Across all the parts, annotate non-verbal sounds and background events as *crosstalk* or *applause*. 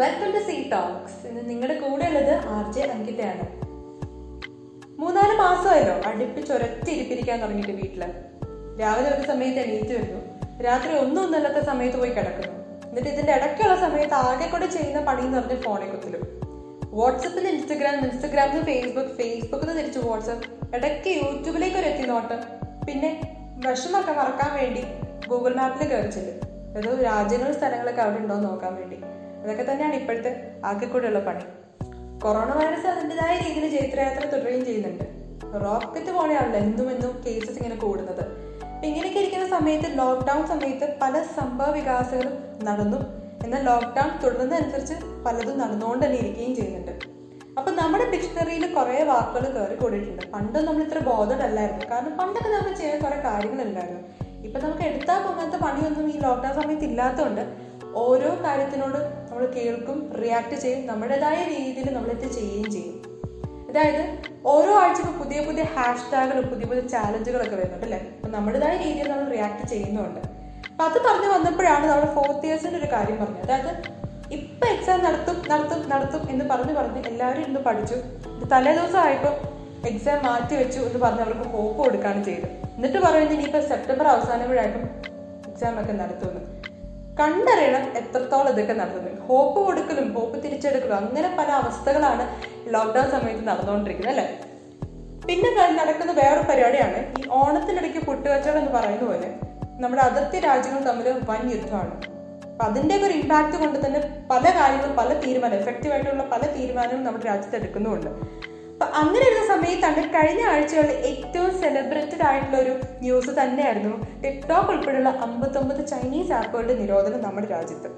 Welcome to see talks ഇന്ന് നിങ്ങളുടെ കൂടെ ഉള്ളത് ആർ ജെ അങ്കിതയാണ്. മൂന്നാൽ മാസമായല്ലോ അടുപ്പിച്ച് ഒരൊറ്റ ഇരിപ്പിരിക്കാൻ തുടങ്ങിയിട്ട് വീട്ടിൽ. രാവിലെ ഒരു സമയത്ത് എണീറ്റ് വരുന്നു. രാത്രി ഒന്നും ഒന്നല്ലാത്ത സമയത്ത് പോയി കിടക്കുന്നു. എന്നിട്ട് ഇതിന്റെ ഇടയ്ക്കുള്ള സമയത്ത് ആകെ കൂടെ ചെയ്യുന്ന പണി എന്ന് പറഞ്ഞ ഫോണെ കുത്തിലും വാട്സപ്പിൽ ഇൻസ്റ്റഗ്രാം ഇൻസ്റ്റഗ്രാമിൽ ഫേസ്ബുക്ക് ഫേസ്ബുക്കിൽ നിന്ന് തിരിച്ച് വാട്സപ്പ് ഇടയ്ക്ക് യൂട്യൂബിലേക്ക് ഒരു എത്തി നോട്ടം. പിന്നെ വിഷമൊക്കെ മറക്കാൻ വേണ്ടി ഗൂഗിൾ മാപ്പിൽ കയറി ചെല്ലും ഏതോ രാജ്യങ്ങളും സ്ഥലങ്ങളൊക്കെ അവിടെ ഉണ്ടോ നോക്കാൻ വേണ്ടി. അതൊക്കെ തന്നെയാണ് ഇപ്പോഴത്തെ ആകെ കൂടെയുള്ള പണി. കൊറോണ വൈറസ് അതിന്റെതായ രീതിയിൽ ചൈത്രയാത്ര തുടരുകയും ചെയ്യുന്നുണ്ട്. റോക്കറ്റ് പോലെയാണല്ലോ എന്നും എന്നും കേസസ് ഇങ്ങനെ കൂടുന്നത്. ഇങ്ങനെയൊക്കെ ഇരിക്കുന്ന സമയത്ത് ലോക്ക്ഡൌൺ സമയത്ത് പല സംഭവ വികാസങ്ങളും നടന്നു. എന്നാൽ ലോക്ക്ഡൗൺ തുടരുന്നതനുസരിച്ച് പലതും നടന്നുകൊണ്ട് തന്നെ ഇരിക്കുകയും ചെയ്യുന്നുണ്ട്. അപ്പൊ നമ്മുടെ ഡിക്ഷണറിയിൽ കുറെ വാക്കുകൾ കയറി കൂടിയിട്ടുണ്ട്. പണ്ട് നമ്മൾ ഇത്ര ബോധഡ് അല്ലായിരുന്നു കാരണം പണ്ടൊക്കെ നമുക്ക് ചെയ്യാൻ കുറെ കാര്യങ്ങളുണ്ടായിരുന്നു. ഇപ്പൊ നമുക്ക് എടുത്താൽ പോകാത്ത പണിയൊന്നും ഈ ലോക്ക്ഡൌൺ സമയത്ത് ഇല്ലാത്തതുകൊണ്ട് ഓരോ കാര്യത്തിനോട് നമ്മൾ കേൾക്കും റിയാക്ട് ചെയ്യും നമ്മുടേതായ രീതിയിൽ നമ്മളിത് ചെയ്യുകയും ചെയ്യും. അതായത് ഓരോ ആഴ്ചക്കും പുതിയ പുതിയ ഹാഷ് ടാഗുകളും പുതിയ പുതിയ ചാലഞ്ചുകളൊക്കെ വരുന്നുണ്ട് അല്ലേ? അപ്പം നമ്മുടേതായ രീതിയിൽ നമ്മൾ റിയാക്ട് ചെയ്യുന്നുണ്ട്. അപ്പം അത് പറഞ്ഞ് വന്നപ്പോഴാണ് നമ്മൾ ഫോർത്ത് ഇയേഴ്സിന്റെ ഒരു കാര്യം പറഞ്ഞത്. അതായത് ഇപ്പം എക്സാം നടത്തും നടത്തും നടത്തും എന്ന് പറഞ്ഞ് പറഞ്ഞ് എല്ലാവരും ഇന്ന് പഠിച്ചു. തലേ ദിവസം ആയപ്പോൾ എക്സാം മാറ്റി വെച്ചു എന്ന് പറഞ്ഞ് അവർക്ക് ഹോപ്പ് കൊടുക്കുകയാണ് ചെയ്തത്. എന്നിട്ട് പറയുന്നത് ഇനിയിപ്പോൾ സെപ്റ്റംബർ അവസാനപ്പോഴായിട്ടും എക്സാം ഒക്കെ നടത്തുമെന്ന്. കണ്ടറിയണം എത്രത്തോളം ഇതൊക്കെ നടന്നത് ഹോപ്പ് കൊടുക്കലും ഹോപ്പ് തിരിച്ചെടുക്കലും അങ്ങനെ പല അവസ്ഥകളാണ് ലോക്ക്ഡൌൺ സമയത്ത് നടന്നുകൊണ്ടിരിക്കുന്നത് അല്ലേ? പിന്നെ നടക്കുന്ന വേറൊരു പരിപാടിയാണ് ഈ ഓണത്തിനിടയ്ക്ക് പൊട്ടുകച്ചവടം എന്ന് പറയുന്ന പോലെ നമ്മുടെ അതിർത്തി രാജ്യങ്ങൾ തമ്മിൽ വൻ യുദ്ധമാണ്. അപ്പൊ അതിന്റെ ഒരു ഇമ്പാക്ട് കൊണ്ട് തന്നെ പല കാര്യങ്ങളും പല തീരുമാനം എഫക്റ്റീവ് ആയിട്ടുള്ള പല തീരുമാനങ്ങളും നമ്മുടെ രാജ്യത്ത് എടുക്കുന്നുമുണ്ട്. അപ്പൊ അങ്ങനെ ഇരുന്ന സമയത്താണ് കഴിഞ്ഞ ആഴ്ചകളിൽ ഏറ്റവും സെലിബ്രേറ്റഡ് ആയിട്ടുള്ള ഒരു ന്യൂസ് തന്നെയായിരുന്നു ടിക്ടോക്ക് ഉൾപ്പെടെയുള്ള അമ്പത്തൊമ്പത് ചൈനീസ് ആപ്പുകളുടെ നിരോധനം നമ്മുടെ രാജ്യത്ത്.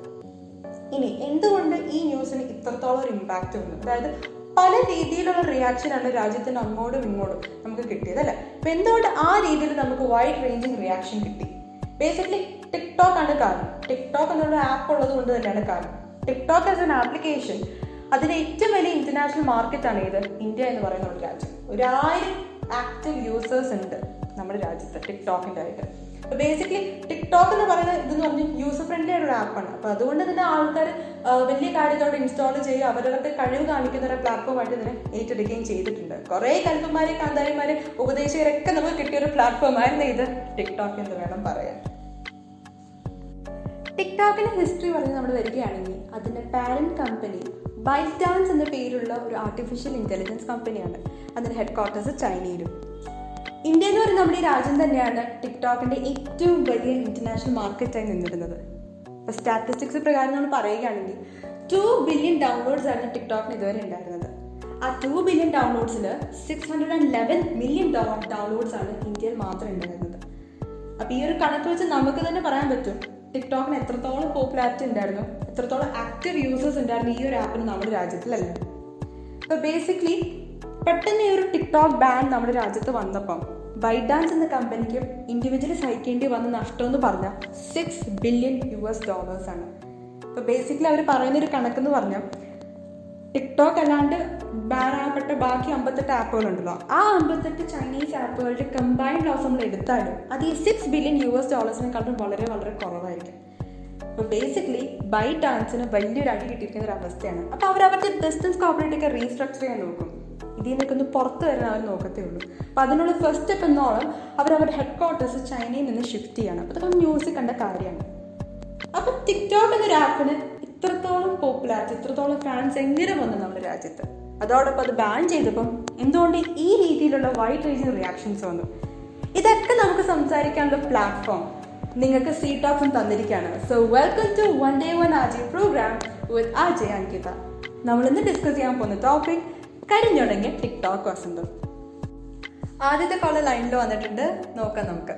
ഇനി എന്തുകൊണ്ട് ഈ ന്യൂസിന് ഇത്രത്തോളം ഒരു ഇമ്പാക്റ്റ് ഉണ്ട് അതായത് പല രീതിയിലുള്ള റിയാക്ഷനാണ് രാജ്യത്തിന് അങ്ങോട്ടും ഇങ്ങോട്ടും നമുക്ക് കിട്ടിയത് അല്ലേ? അപ്പൊ എന്തുകൊണ്ട് ആ രീതിയിൽ നമുക്ക് വൈഡ് റേഞ്ചിങ് റിയാക്ഷൻ കിട്ടി? ബേസിക്കലി ടിക്ടോക്ക് ആണ് കാരണം. ടിക്ടോക്ക് എന്നുള്ള ആപ്പ് ഉള്ളത് കൊണ്ട് തന്നെയാണ് കാരണം. ടിക്ടോക്ക് ആസ് എൻ ആപ്ലിക്കേഷൻ അതിന്റെ ഏറ്റവും വലിയ ഇന്റർനാഷണൽ മാർക്കറ്റ് ആണ് ഇത് ഇന്ത്യ എന്ന് പറയുന്ന ഒരു രാജ്യം. ഒരായിരം ആക്റ്റീവ് യൂസേഴ്സ് ഉണ്ട് നമ്മുടെ രാജ്യത്ത് ടിക്ടോക്കിന്റെ ആയിട്ട്. അപ്പൊ ബേസിക്കലി ടിക്ടോക്ക് എന്ന് പറയുന്നത് ഇതെന്ന് പറഞ്ഞാൽ യൂസർ ഫ്രണ്ട്ലി ആയ ഒരു ആപ്പാണ് അപ്പൊ അതുകൊണ്ട് തന്നെ ആൾക്കാർ വലിയ കാര്യത്തോടെ ഇൻസ്റ്റാൾ ചെയ്യുക അവരവരുടെ കഴിവ് കാണിക്കുന്ന ഒരു പ്ലാറ്റ്ഫോമായിട്ട് ഇതിനെ ഏറ്റെടുക്കുകയും ചെയ്തിട്ടുണ്ട്. കുറെ കൽപ്പന്മാരെ കാന്താരിമാരെ ഉപദേശകരൊക്കെ നമുക്ക് കിട്ടിയ ഒരു പ്ലാറ്റ്ഫോം ആയിരുന്നു ഇത്. ടിക്ടോക്ക് എന്ന് വേണം പറയാൻ. ടിക്ടോക്കിന്റെ ഹിസ്റ്ററി പറഞ്ഞ് നമ്മൾ വരികയാണെങ്കിൽ അതിന്റെ പാരന്റ് കമ്പനി ബൈറ്റ് ഡാൻസ് എന്ന പേരുള്ള ഒരു ആർട്ടിഫിഷ്യൽ ഇന്റലിജൻസ് കമ്പനിയാണ് അതിന്റെ ഹെഡ് ക്വാർട്ടേഴ്സ് ചൈനയിലും. ഇന്ത്യ എന്ന് പറയുന്ന നമ്മുടെ ഈ രാജ്യം തന്നെയാണ് ടിക്ടോക്കിന്റെ ഏറ്റവും വലിയ ഇന്റർനാഷണൽ മാർക്കറ്റായി നിന്നിരുന്നത്. ഇപ്പോൾ സ്റ്റാറ്റിസ്റ്റിക്സ് പ്രകാരം നമ്മൾ പറയുകയാണെങ്കിൽ ടു ബില്യൺ ഡൗൺലോഡ്സ് ആണ് ടിക്ടോക്കിന് ഇതുവരെ ഉണ്ടായിരുന്നത്. ആ two billion ഡൗൺലോഡ്സിൽ six hundred and eleven million downloads ആണ് ഇന്ത്യയിൽ മാത്രം ഉണ്ടായിരുന്നത്. അപ്പോൾ ഈ ഒരു കണക്ക് വെച്ച് നമുക്ക് തന്നെ പറയാൻ പറ്റും ടിക്ടോക്കിന് എത്രത്തോളം പോപ്പുലാരിറ്റി ഉണ്ടായിരുന്നു. എത്രത്തോളം ആക്റ്റീവ് യൂസേഴ്സ് ഉണ്ടായിരുന്നു ഈ ഒരു ആപ്പിന് നമ്മുടെ രാജ്യത്തിലല്ല? അപ്പൊ ബേസിക്കലി പെട്ടെന്ന് ഈ ഒരു ടിക്ടോക്ക് ബാൻ നമ്മുടെ രാജ്യത്ത് വന്നപ്പം ബൈഡാൻസ് എന്ന കമ്പനിക്ക് ഇൻഡിവിജ്വലി സഹിക്കേണ്ടി വന്ന നഷ്ടം എന്ന് പറഞ്ഞാൽ six billion U S dollars ആണ്. അപ്പൊ ബേസിക്കലി അവർ പറയുന്ന ഒരു കണക്കെന്ന് പറഞ്ഞാൽ ടിക്ടോക്ക് അല്ലാണ്ട് ബാൻ ആകപ്പെട്ട ബാക്കി അമ്പത്തെട്ട് ആപ്പുകളുണ്ടല്ലോ ആ അമ്പത്തെട്ട് ചൈനീസ് ആപ്പുകളുടെ കമ്പൈൻഡ് ലോസ് നമ്മൾ എടുത്താലും അത് ഈ സിക്സ് ബില്യൺ യു എസ് ഡോളേഴ്സിനെക്കാളും വളരെ വളരെ കുറവായിരിക്കും. അപ്പോൾ ബേസിക്കലി ബൈ ഡാൻസിന് വലിയൊരു അടി കിട്ടിയിരിക്കുന്ന ഒരു അവസ്ഥയാണ്. അപ്പോൾ അവർ അവരുടെ ബിസിനസ് കോപ്പറേറ്റ് ഒക്കെ റീസ്ട്രക്ചർ ചെയ്യാൻ നോക്കും. ഇതിൽ നിന്നൊക്കെ ഒന്ന് പുറത്ത് വരാൻ അവർ നോക്കത്തേ ഉള്ളൂ. അപ്പോൾ അതിനുള്ള ഫസ്റ്റ് സ്റ്റെപ്പ് എന്നോളം അവർ അവരുടെ ഹെഡ് ക്വാർട്ടേഴ്സ് ചൈനയിൽ നിന്ന് ഷിഫ്റ്റ് ചെയ്യണം. അപ്പോൾ അതൊക്കെ ന്യൂസിൽ കണ്ട കാര്യമാണ്. അപ്പൊ ടിക്ടോക്ക് എന്നൊരു ആപ്പിന് ഇത്രത്തോളം പോപ്പുലാരിറ്റി ഇത്രത്തോളം ഫാൻസ് എങ്ങനെ വന്നു നമ്മുടെ രാജ്യത്ത്? അതോടൊപ്പം അത് ബാൻ ചെയ്തപ്പം എന്തുകൊണ്ട് ഈ രീതിയിലുള്ള വൈഡ് റേഞ്ചിങ് റിയാക്ഷൻസ് വന്നു? ഇതൊക്കെ നമുക്ക് സംസാരിക്കാനുള്ള പ്ലാറ്റ്ഫോം നിങ്ങൾക്ക് സീ ടോക്സും തന്നിരിക്കുകയാണ് so welcome to one day one RJ program with RJ Ankitha നമ്മൾ ഇന്ന് ഡിസ്കസ് ചെയ്യാൻ പോകുന്ന ടോപ്പിക് കരിഞ്ഞുടങ്ങിയ ടിക്ടോക്ക് വസന്തം. ആദ്യത്തെ കോളർ ലൈനിൽ വന്നിട്ടുണ്ട്. നോക്കാം നമുക്ക്.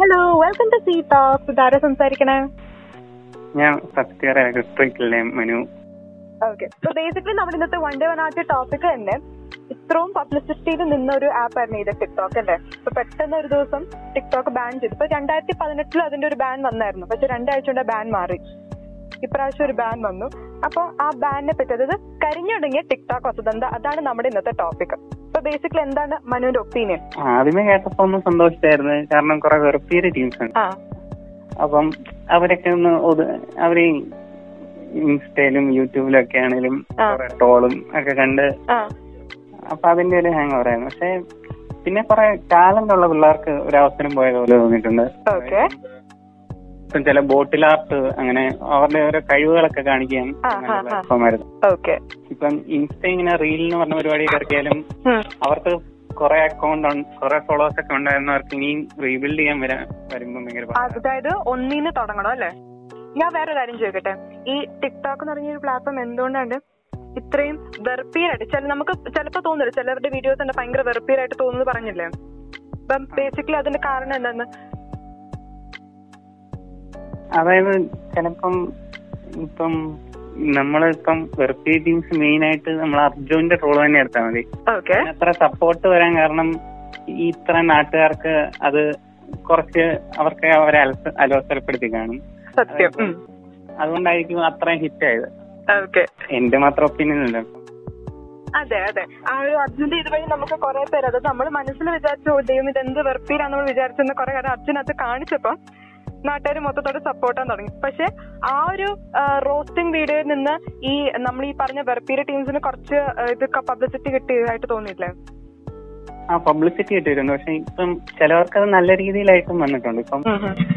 Hello welcome to C talks ഇതാരാ സംസാരിക്കണേ? ഞാൻ സത്യ ഇലക്ട്രിക്കലിലെ മനു. ഓക്കെ സോ ബേസിക്കലി നമ്മൾ ഇന്നത്തെ വൺ ഡേ വൺ ആദ്യ ടോപ്പിക് തന്നെ. ഇത്രയും പബ്ലിസിറ്റിയിൽ നിന്ന ഒരു ആപ്പ് ആയിരുന്നു ഇത് ടിക്ടോക്ക് അല്ലേ? അപ്പൊ പെട്ടെന്ന് ഒരു ദിവസം ടിക്ടോക്ക് ബാൻ ചെയ്തു. ഇപ്പൊ രണ്ടായിരത്തി പതിനെട്ടിൽ അതിന്റെ ഒരു ബാൻ വന്നായിരുന്നു. പക്ഷെ രണ്ടാഴ്ച കൊണ്ട് ബാൻ മാറി. ഇപ്രാവശ്യം ഒരു ബാൻ വന്നു. അപ്പൊ ആ ബാനിനെ പറ്റി അതായത് കരിഞ്ഞുടങ്ങിയ ടിക്ടോക്ക് വസതന്ത അതാണ് നമ്മുടെ ഇന്നത്തെ ടോപ്പിക് ഇപ്പൊ ബേസിക്കലി എന്താണ് മനുവിന്റെ ഒപ്പീനിയൻ ആദ്യമേ കേട്ടപ്പോ ഒന്ന് സന്തോഷിച്ചായിരുന്നു. കാരണം കുറെ വെറുപ്പിയുടെ ടീംസ് ഉണ്ട്. അപ്പം അവരൊക്കെ ഒന്ന് അവർ ഇൻസ്റ്റയിലും യൂട്യൂബിലും ഒക്കെ ആണെങ്കിലും ട്രോളും ഒക്കെ കണ്ട് അപ്പൊ അതിന്റെ ഒരു ഹാങ് ഓവറായിരുന്നു പക്ഷെ പിന്നെ കുറെ ടാലന്റ് ഉള്ള പിള്ളേർക്ക് ഒരു അവസരം പോയത് പോലെ തോന്നിയിട്ടുണ്ട്. ഓക്കെ ഇപ്പം ചില ബോട്ടിൽ ആർട്ട് അങ്ങനെ അവരുടെ ഓരോ കഴിവുകളൊക്കെ കാണിക്കാൻ ഇപ്പം ഇൻസ്റ്റ ഇങ്ങനെ റീൽ എന്ന് പറഞ്ഞ പരിപാടി ഇറക്കിയാലും അവർക്ക് കുറെ അക്കൗണ്ട് കുറെ ഫോളോവേഴ്സ് ഒക്കെ ഉണ്ടായിരുന്നവർക്ക് ഇനിയും റീബിൽഡ് ചെയ്യാൻ വരാൻ വരുമ്പോൾ ഭയങ്കര. അതായത് ഒന്നിന്ന് തുടങ്ങണം അല്ലേ? ഞാൻ വേറെ കാര്യം ചോദിക്കട്ടെ? ഈ ടിക്ടോക്ക് എന്ന് പറഞ്ഞ ഒരു പ്ലാറ്റ്ഫോം എന്തുകൊണ്ടാണ് ഇത്രയും വെറുപ്പീരായിട്ട് ചില നമുക്ക് ചിലപ്പോ തോന്നില്ല ചിലരുടെ വീഡിയോ തന്നെ ഭയങ്കര വെറുപ്പീരായിട്ട് തോന്നുന്നു പറഞ്ഞില്ലേ? അപ്പം ബേസിക്കലി അതിന്റെ കാരണം എന്താന്ന്? അതായത് ചിലപ്പം ഇപ്പം നമ്മളിപ്പം വെറുപ്പി ടീംസ് മെയിൻ ആയിട്ട് നമ്മൾ അർജുന്റെ റോൾ തന്നെ എടുത്താൽ മതി. അത്ര സപ്പോർട്ട് വരാൻ കാരണം ഈ ഇത്ര നാട്ടുകാർക്ക് അത് കുറച്ച് അവർക്ക് അവരെ അലസ- അലോസരപ്പെടുത്തി കാണും. അതുകൊണ്ടായിരിക്കും അത്രയും ഹിറ്റ് ആയത്. എന്റെ മാത്രം ഒപ്പീനിയൻ അല്ല? അതെ അതെ. ആ ഒരു അർജുന്റെ ഇതുവഴി നമുക്ക് കുറെ പേര് അത് നമ്മൾ മനസ്സിൽ വിചാരിച്ചു "ഓ, ദൈവം ഇത് എന്ത് വെറുപ്പീരാന്ന് നമ്മൾ വിചാരിച്ചെന്ന് കുറെ കാര്യം അർജുൻ അത് കാണിച്ചപ്പോ നാട്ടുകാർ മൊത്തത്തോടെ സപ്പോർട്ടാൻ തുടങ്ങി. പക്ഷെ ആ ഒരു റോസ്റ്റിംഗ് വീഡിയോയിൽ നിന്ന് ഈ നമ്മൾ ഈ പറഞ്ഞ വെറുപ്പീര ടീംസിന് കുറച്ച് ഇതൊക്കെ ഇത് പബ്ലിസിറ്റി കിട്ടിയതായിട്ട് തോന്നിയില്ലേ ആ പബ്ലിസിറ്റി കിട്ടിയിട്ടുണ്ട്. പക്ഷെ ഇപ്പം ചിലവർക്ക് അത് നല്ല രീതിയിലായിട്ടും വന്നിട്ടുണ്ട്. ഇപ്പം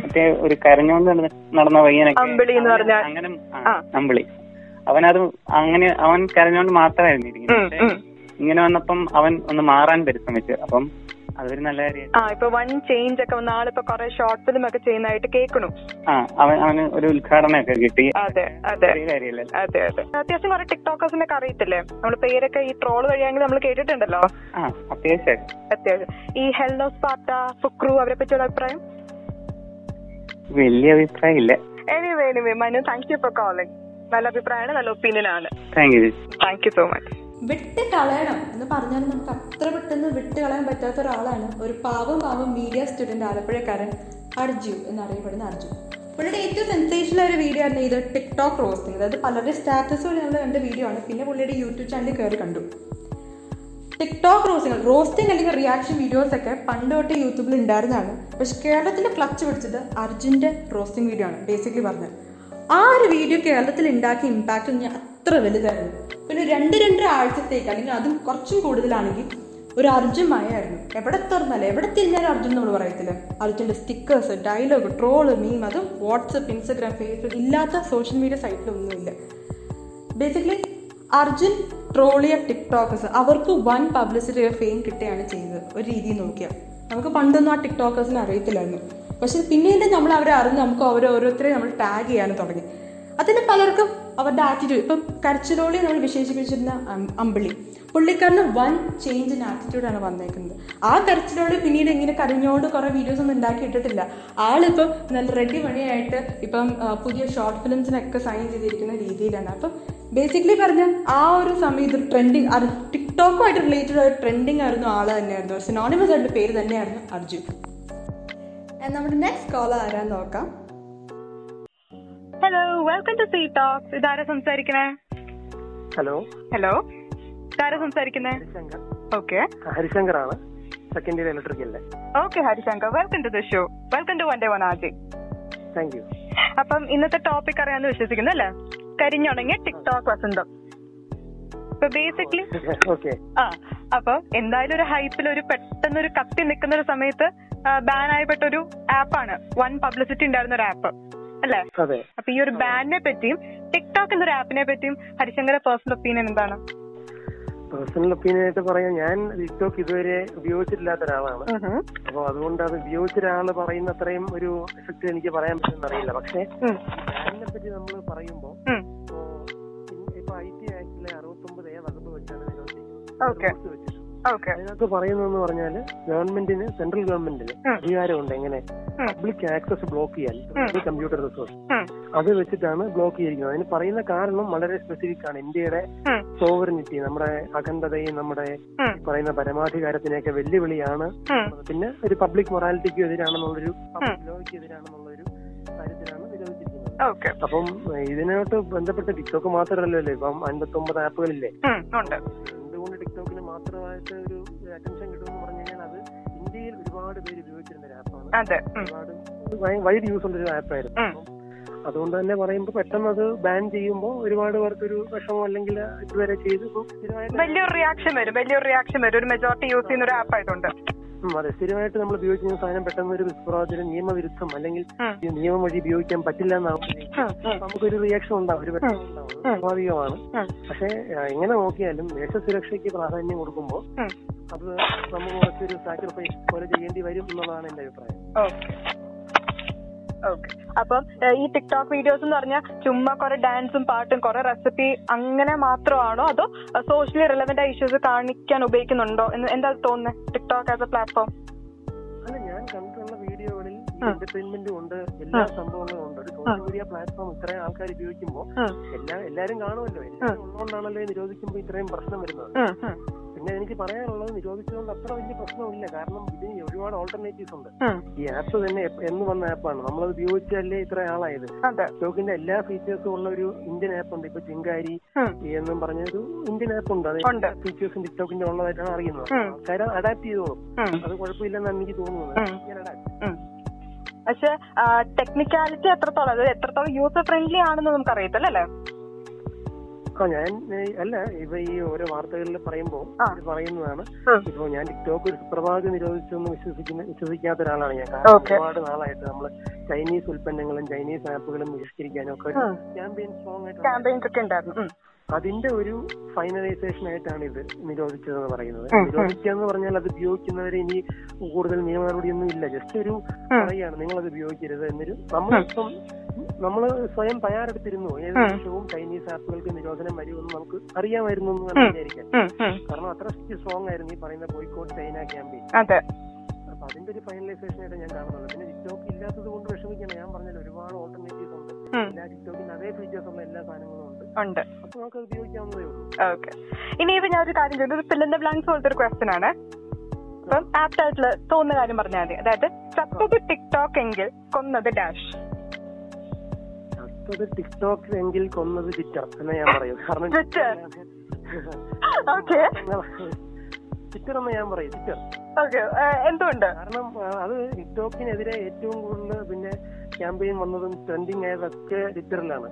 മറ്റേ ഒരു കരഞ്ഞോണ്ട് നടന്ന- വയ്യനൊക്കെ പയ്യനൊക്കെ അമ്പിളി എന്ന് പറഞ്ഞ പറഞ്ഞാൽ- അങ്ങനെ. അമ്പിളി. അവനത് അങ്ങനെ അവൻ കരഞ്ഞോണ്ട് മാത്രമായിരുന്നു ഇരിക്കുന്നത് ഇങ്ങനെ വന്നപ്പം അവൻ ഒന്ന് മാറാൻ പരിശ്രമിച്ചു അപ്പം അതൊരു നല്ല കാര്യം. ആ ഇപ്പൊ വൺ ചേഞ്ച് ഒക്കെ വന്ന ആളിപ്പോ കുറെ ഷോർട്ട് ഫിലിം ഒക്കെ ചെയ്യുന്നതായിട്ട് കേൾക്കണു. ആ അവൻ അവന് ഒരു ഉദ്ഘാടനമൊക്കെ കിട്ടി. അതെ അതെ. അതെ അതെ. അത്യാവശ്യം കുറെ ടിക്ടോക്കേഴ്സിനെ ഒക്കെ അറിയത്തില്ലേ? നമ്മൾ പേരൊക്കെ ഈ ട്രോൾ വഴിയാണെങ്കിൽ നമ്മൾ കേട്ടിട്ടുണ്ടല്ലോ? ആ അത്യാവശ്യമായിട്ട് അത്യാവശ്യം. ഈ ഹെൽനോ സ്പാർട്ട ഫുക്രു അവരെ പറ്റിയുള്ള അഭിപ്രായം? വലിയ അഭിപ്രായം ഇല്ല anyway anyway Manu thank you for calling നല്ല അഭിപ്രായമാണ് നല്ല ഒപ്പീനിയൻ ആണ് thank you thank you so much വിട്ട് കളയണം എന്ന് പറഞ്ഞാൽ നമുക്ക് അത്ര പെട്ടെന്ന് വിട്ട് കളയാൻ പറ്റാത്ത ഒരാളാണ് ഒരു പാവം പാവം മീഡിയ സ്റ്റുഡന്റ് ആലപ്പുഴക്കാരൻ അർജു എന്നറിയപ്പെടുന്ന അർജു. പുള്ളിയുടെ ഏറ്റവും സെൻസേഷണൽ ഒരു വീഡിയോ ആണ് ഇത് ടിക്ടോക്ക് റോസ്റ്റിംഗ് അതായത് പലരുടെ സ്റ്റാറ്റസ് വഴി നമ്മൾ കണ്ട വീഡിയോ ആണ്. പിന്നെ പുള്ളിയുടെ യൂട്യൂബ് ചാനൽ കയറി കണ്ടു. ടിക്ടോക്ക് റോസ്റ്റിംഗ് റോസ്റ്റിംഗ് അല്ലെങ്കിൽ റിയാക്ഷൻ വീഡിയോസ് ഒക്കെ പണ്ട് തൊട്ട് യൂട്യൂബിൽ ഉണ്ടായിരുന്നതാണ്. പക്ഷെ കേരളത്തിന്റെ ക്ലച്ച് പിടിച്ചത് അർജുന്റെ റോസ്റ്റിംഗ് വീഡിയോ ആണ് ബേസിക്കലി പറഞ്ഞത് ആ ഒരു വീഡിയോ കേരളത്തിൽ ഉണ്ടാക്കിയ ഇമ്പാക്റ്റ് ഞാൻ അത്ര വലുതായിരുന്നു. പിന്നെ രണ്ട് രണ്ടര ആഴ്ചത്തേക്ക് അല്ലെങ്കിൽ അതും കുറച്ചും കൂടുതലാണെങ്കിൽ ഒരു അർജുൻ അർജുമായിരുന്നു എവിടെ തുറന്നാലും എവിടെ തിരിഞ്ഞാലും അർജുൻ നമ്മൾ പറയത്തില്ല. അർജുന്റെ സ്റ്റിക്കേഴ്സ് ഡയലോഗ് ട്രോൾ മീം അതും വാട്സപ്പ് ഇൻസ്റ്റഗ്രാം ഫേസ്ബുക്ക് ഇല്ലാത്ത സോഷ്യൽ മീഡിയ സൈറ്റിലൊന്നുമില്ല ബേസിക്കലി അർജുൻ ട്രോളിയ ടിക്ടോക്കേഴ്സ് അവർക്ക് വൺ പബ്ലിസിറ്റി ഫെയിം കിട്ടുകയാണ് ചെയ്തത്. ഒരു രീതി നോക്കിയാൽ. നമുക്ക് പണ്ടൊന്നും ആ ടിക്ടോക്കേഴ്സിനെ അറിയത്തില്ലായിരുന്നു. പക്ഷെ പിന്നീട് നമ്മൾ അവരെ അറിഞ്ഞ് നമുക്ക് അവരെ ഓരോരുത്തരെ നമ്മൾ ടാഗ് ചെയ്യാൻ തുടങ്ങി. അതിന് പലർക്കും അവരുടെ ആറ്റിറ്റ്യൂഡ് ഇപ്പം കരച്ചിലോളി നമ്മൾ വിശേഷിപ്പിച്ചിരുന്ന അമ്പിളി. പുള്ളിക്കാരന് വൺ ചേഞ്ച് ഇൻ ആറ്റിറ്റ്യൂഡാണ് വന്നേക്കുന്നത്. ആ കരച്ചിലോളി പിന്നീട് ഇങ്ങനെ കരഞ്ഞോണ്ട് കുറേ വീഡിയോസ് ഒന്നും ഉണ്ടാക്കി ഇട്ടിട്ടില്ല ആളിപ്പം നല്ല റെഡി മണിയായിട്ട് ഇപ്പം പുതിയ ഷോർട്ട് ഫിലിംസിനൊക്കെ സൈൻ ചെയ്തിരിക്കുന്ന രീതിയിലാണ്. അപ്പം ബേസിക്കലി പറഞ്ഞ ആ ഒരു സമയത്ത് ട്രെൻഡിങ് ടിക്ടോക്കുമായിട്ട് റിലേറ്റഡ് ട്രെൻഡിങ് ആയിരുന്നു ആൾ തന്നെയായിരുന്നു. സിനോണിമസ് ആയിട്ട് പേര് തന്നെയായിരുന്നു അർജുൻ. നമ്മുടെ നെക്സ്റ്റ് കോളർ ആരാന്ന് നോക്കാം. Hello welcome to C talks ഇതാരാ സംസാരിക്കണേ? ഹലോ ഹലോ ഇതാരാ സംസാരിക്കുന്നേ ഹരിശങ്കർ. ഓക്കെ ഹരിശങ്കർ ആണ് second year electrical okay Harishankar. Welcome to the show welcome to one day one RJ thank you അപ്പം ഇന്നത്തെ ടോപ്പിക് അറിയാമെന്ന് വിശ്വസിക്കുന്നു അല്ലേ? കരിഞ്ഞുണങ്ങിയ ടിക്ടോക്ക് വസന്തം. ഇപ്പൊ ബേസിക്കലി *laughs* ആ അപ്പൊ എന്തായാലും ഒരു ഹൈപ്പിൽ ഒരു പെട്ടെന്ന് ഒരു കത്തി നിൽക്കുന്ന ഒരു സമയത്ത് ബാൻ ആയപ്പെട്ട ഒരു ആപ്പാണ് വൺ പബ്ലിസിറ്റി ഉണ്ടായിരുന്ന ഒരു ആപ്പ് അല്ലേ? അപ്പൊ ഈ ഒരു ബാനിനെ പറ്റിയും ടിക്ടോക്ക് എന്നൊരു ആപ്പിനെ പറ്റിയും ഹരിശങ്കര പേഴ്സണൽ ഒപ്പീനിയൻ എന്താണ്? പേഴ്സണൽ ഒപ്പീനിയൻ ആയിട്ട് പറയാം ഞാൻ ടിക്ടോക്ക് ഇതുവരെ ഉപയോഗിച്ചിട്ടില്ലാത്ത ഒരാളാണ് അപ്പൊ അതുകൊണ്ട് അത് ഉപയോഗിച്ച ഒരാൾ പറയുന്ന അത്രയും ഒരു എഫക്ട് എനിക്ക് പറയാൻ പറ്റുമെന്ന് അറിയില്ല. പക്ഷേ. ബാനിനെ പറ്റി നമ്മൾ പറയുമ്പോൾ അതിനകത്ത് പറയുന്നതെന്ന് പറഞ്ഞാൽ ഗവൺമെന്റിന് സെൻട്രൽ ഗവൺമെന്റിന്. അധികാരമുണ്ട് എങ്ങനെ? പബ്ലിക് ആക്സസ് ബ്ലോക്ക് ചെയ്യാൻ. Computer resource. അത് വെച്ചിട്ടാണ് ബ്ലോക്ക് ചെയ്തിരിക്കുന്നത്. അതിന് പറയുന്ന കാരണം വളരെ സ്പെസിഫിക് ആണ്. ഇന്ത്യയുടെ. സോവറിനിറ്റി നമ്മുടെ അഖണ്ഡതയും നമ്മുടെ പറയുന്ന പരമാധികാരത്തിനെയൊക്കെ വെല്ലുവിളിയാണ്. പിന്നെ ഒരു പബ്ലിക് മൊറാലിറ്റിക്ക് എതിരാണെന്നുള്ളൊരു ലോയ്ക്ക് എതിരാണെന്നുള്ളൊരു കാര്യത്തിലാണ് നിരോധിച്ചിരിക്കുന്നത് അപ്പം ഇതിനോട്ട് ബന്ധപ്പെട്ട് ടിക്ടോക്ക് മാത്രമല്ലല്ലോ ഇപ്പം അൻപത്തി ഒമ്പത് ആപ്പുകളില്ലേ മാത്രമായിട്ട് ഒരു അറ്റൻഷൻ കിട്ടുമെന്ന് പറഞ്ഞു കഴിഞ്ഞാൽ അത് ഇന്ത്യയിൽ ഒരുപാട് പേര് ഉപയോഗിച്ചിരുന്ന ഒരു ആപ്പാണ്. ഒരുപാട് വൈഡ് യൂസ് ഉള്ള ഒരു ആപ്പായിരുന്നു. അതുകൊണ്ട് തന്നെ പറയുമ്പോൾ പെട്ടെന്ന് അത് ബാൻ ചെയ്യുമ്പോൾ ഒരുപാട് പേർക്ക് ഒരു വിഷമം അല്ലെങ്കിൽ ഇതുവരെ ചെയ്ത്. വലിയൊരു റിയാക്ഷൻ വരും വലിയൊരു റിയാക്ഷൻ വരും. ഒരു മെജോറിറ്റി യൂസ് ചെയ്യുന്ന ഒരു ആപ്പ് ആയതുകൊണ്ട്. അതെ. സ്ഥിരമായിട്ട് നമ്മൾ ഉപയോഗിക്കുന്ന സാധനം പെട്ടെന്ന് ഒരു വിസ്പ്രവാചന നിയമവിരുദ്ധം അല്ലെങ്കിൽ നിയമം വഴി ഉപയോഗിക്കാൻ പറ്റില്ല ഉം, നമുക്കൊരു റിയാക്ഷൻ ഉണ്ടാവും ഒരു പെട്ടെന്ന് ഉണ്ടാവും സ്വാഭാവികമാണ്. പക്ഷെ എങ്ങനെ നോക്കിയാലും ദേശസുരക്ഷയ്ക്ക് പ്രാധാന്യം കൊടുക്കുമ്പോൾ അത് നമുക്ക് കുറച്ചൊരു സാക്രിഫൈസ് പോലെ ചെയ്യേണ്ടി വരും എന്നുള്ളതാണ് എന്റെ അഭിപ്രായം. അപ്പം ഈ ടിക്ടോക്ക് വീഡിയോസ് എന്ന് പറഞ്ഞാൽ ചുമ്മാ കുറെ ഡാൻസും പാട്ടും കുറെ റെസിപ്പി അങ്ങനെ മാത്രമാണോ? അതോ സോഷ്യലി റിലവന്റ് ആയ ഇഷ്യൂസ് കാണിക്കാൻ ഉപയോഗിക്കുന്നുണ്ടോ? എന്ന് എന്താ തോന്നുന്നത് ടിക്ടോക്ക് ആസ് എ പ്ലാറ്റ്ഫോം അല്ല ഞാൻ കണ്ടിട്ടുള്ള വീഡിയോകളിൽ എന്റർടൈൻമെന്റും ഉണ്ട് എല്ലാ സംഭവങ്ങളും ഉണ്ട്. ഒരു സോഷ്യൽ മീഡിയ പ്ലാറ്റ്ഫോം ഇത്രയും ആൾക്കാർ ഉപയോഗിക്കുമ്പോൾ എല്ലാ എല്ലാരും കാണുമല്ലോ. എല്ലാവരും ഉള്ളതുകൊണ്ടാണല്ലോ നിരോധിക്കുമ്പോൾ ഇത്രയും പ്രശ്നം വരുന്നത്. പിന്നെ എനിക്ക് പറയാനുള്ളത് നിരോധിച്ചതുകൊണ്ട് അത്ര വലിയ പ്രശ്നമില്ല കാരണം ഇതിന് ഒരുപാട് ഓൾട്ടർനേറ്റീവ്സ് ഉണ്ട്. ഈ ആപ്പ് തന്നെ എന്ന് വന്ന ആപ്പാണ് നമ്മളത് ഉപയോഗിച്ചല്ലേ ഇത്ര ആളായത്? ടോക്കിന്റെ സ്റ്റോക്കിന്റെ എല്ലാ ഫീച്ചേഴ്സും ഉള്ള ഒരു ഇന്ത്യൻ ആപ്പ് ഉണ്ട്. ഇപ്പൊ ചിങ്കാരി എന്നും പറഞ്ഞ ഒരു ഇന്ത്യൻ ആപ്പ് ഉണ്ട്. അത് ഫീച്ചേഴ്സ് ടിക്ടോക്കിന്റെ ഉള്ളതായിട്ടാണ് അറിയുന്നത്. ആൾക്കാർ അഡാപ്റ്റ് ചെയ്തോളും. അത് കുഴപ്പമില്ലെന്നാണ് എനിക്ക് തോന്നുന്നത്. പക്ഷെ ടെക്നിക്കാലിറ്റി എത്രത്തോളം എത്രത്തോളം യൂസർ ഫ്രണ്ട്ലി ആണെന്ന് നമുക്ക് അറിയത്തില്ല അല്ലേ? ആ ഞാൻ അല്ല ഇപ്പൊ ഈ ഓരോ വാർത്തകളിൽ പറയുമ്പോൾ പറയുന്നതാണ്. ഇപ്പൊ ഞാൻ ടിക്ടോക്ക് ഒരു സുപ്രഭാതം നിരോധിച്ചൊന്നും വിശ്വസിക്കുന്ന വിശ്വസിക്കാത്ത ഒരാളാണ് ഞാൻ. കാരണം. ഒരുപാട് നാളായിട്ട് നമ്മൾ ചൈനീസ് ഉൽപ്പന്നങ്ങളും ചൈനീസ് ആപ്പുകളും ബഹിഷ്കരിക്കാനും ഒക്കെ ക്യാമ്പയിൻ സ്ട്രോങ് ആയിട്ട്. അതിന്റെ ഒരു ഫൈനലൈസേഷൻ ആയിട്ടാണ് ഇത് നിരോധിച്ചതെന്ന് പറയുന്നത്. നിരോധിക്കുക എന്ന് പറഞ്ഞാൽ അത് ഉപയോഗിക്കുന്നവരെ ഇനി കൂടുതൽ നിയമ നടപടിയൊന്നും ഇല്ല. ജസ്റ്റ് ഒരു പറയാണ് നിങ്ങൾ അത് ഉപയോഗിക്കരുത് എന്നൊരു. നമ്മളിപ്പം നമ്മൾ സ്വയം തയ്യാറെടുത്തിരുന്നു. ഏത്. നിമിഷവും ചൈനീസ് ആപ്പുകൾക്ക് നിരോധനം വരുമെന്ന് നമുക്ക് അറിയാമായിരുന്നു എന്ന് ഉം, ഉം. കാരണം അത്ര സ്ട്രോങ് ആയിരുന്നു ഈ പറയുന്ന ബോയ്ക്കോട്ട് ചൈന ക്യാമ്പയിൻ അപ്പൊ അതിന്റെ ഒരു ഫൈനലൈസേഷൻ ആയിട്ട് ഞാൻ കാണുന്നത്. പിന്നെ ടിക്ടോക്ക് ഇല്ലാത്തത് കൊണ്ട് വിഷമിക്കണം ഞാൻ പറഞ്ഞല്ലോ ഒരുപാട് ഓൾട്ടർനേറ്റീവ്സ് ഉണ്ട്. എല്ലാ ടിക്ടോക്കിന് അതേ ഫീച്ചേഴ്സ് ഉള്ള എല്ലാ സാധനങ്ങളും ഉണ്ട്. ഉണ്ട്. അപ്പൊ നമുക്ക് ഉപയോഗിക്കാവുന്നതേ ഉള്ളൂ. ഓക്കെ. ഇനി ഇപ്പൊ ഞാൻ ഒരു കാര്യം ചോദിച്ചു ഒരു ഫില്ലിന്റെ ബ്ലാങ്ക്സ് പോലത്തെ ഒരു ക്വസ്റ്റ്യൻ ആണ്. അപ്പം ആപ്റ്റ് ആയിട്ടുള്ള തോന്നുന്ന കാര്യം പറഞ്ഞാൽ മതി. അതായത് ചത്തത് ടിക്ടോക്ക് എങ്കിൽ കൊന്നത് ഡാഷ് അടുത്തത് ടിക്ടോക്ക് എങ്കിൽ കൊന്നത് ട്വിറ്റർ എന്ന് ഞാൻ പറയും. കാരണം ട്വിറ്റർ എന്ന് ഞാൻ പറയും. ട്വിറ്റർ എന്തുകൊണ്ട് കാരണം അത് ടിക്ടോക്കിനെതിരെ ഏറ്റവും കൂടുതൽ പിന്നെ ക്യാമ്പയിൻ വന്നതും ട്രെൻഡിങ് ആയതൊക്കെ ട്വിറ്ററിലാണ്.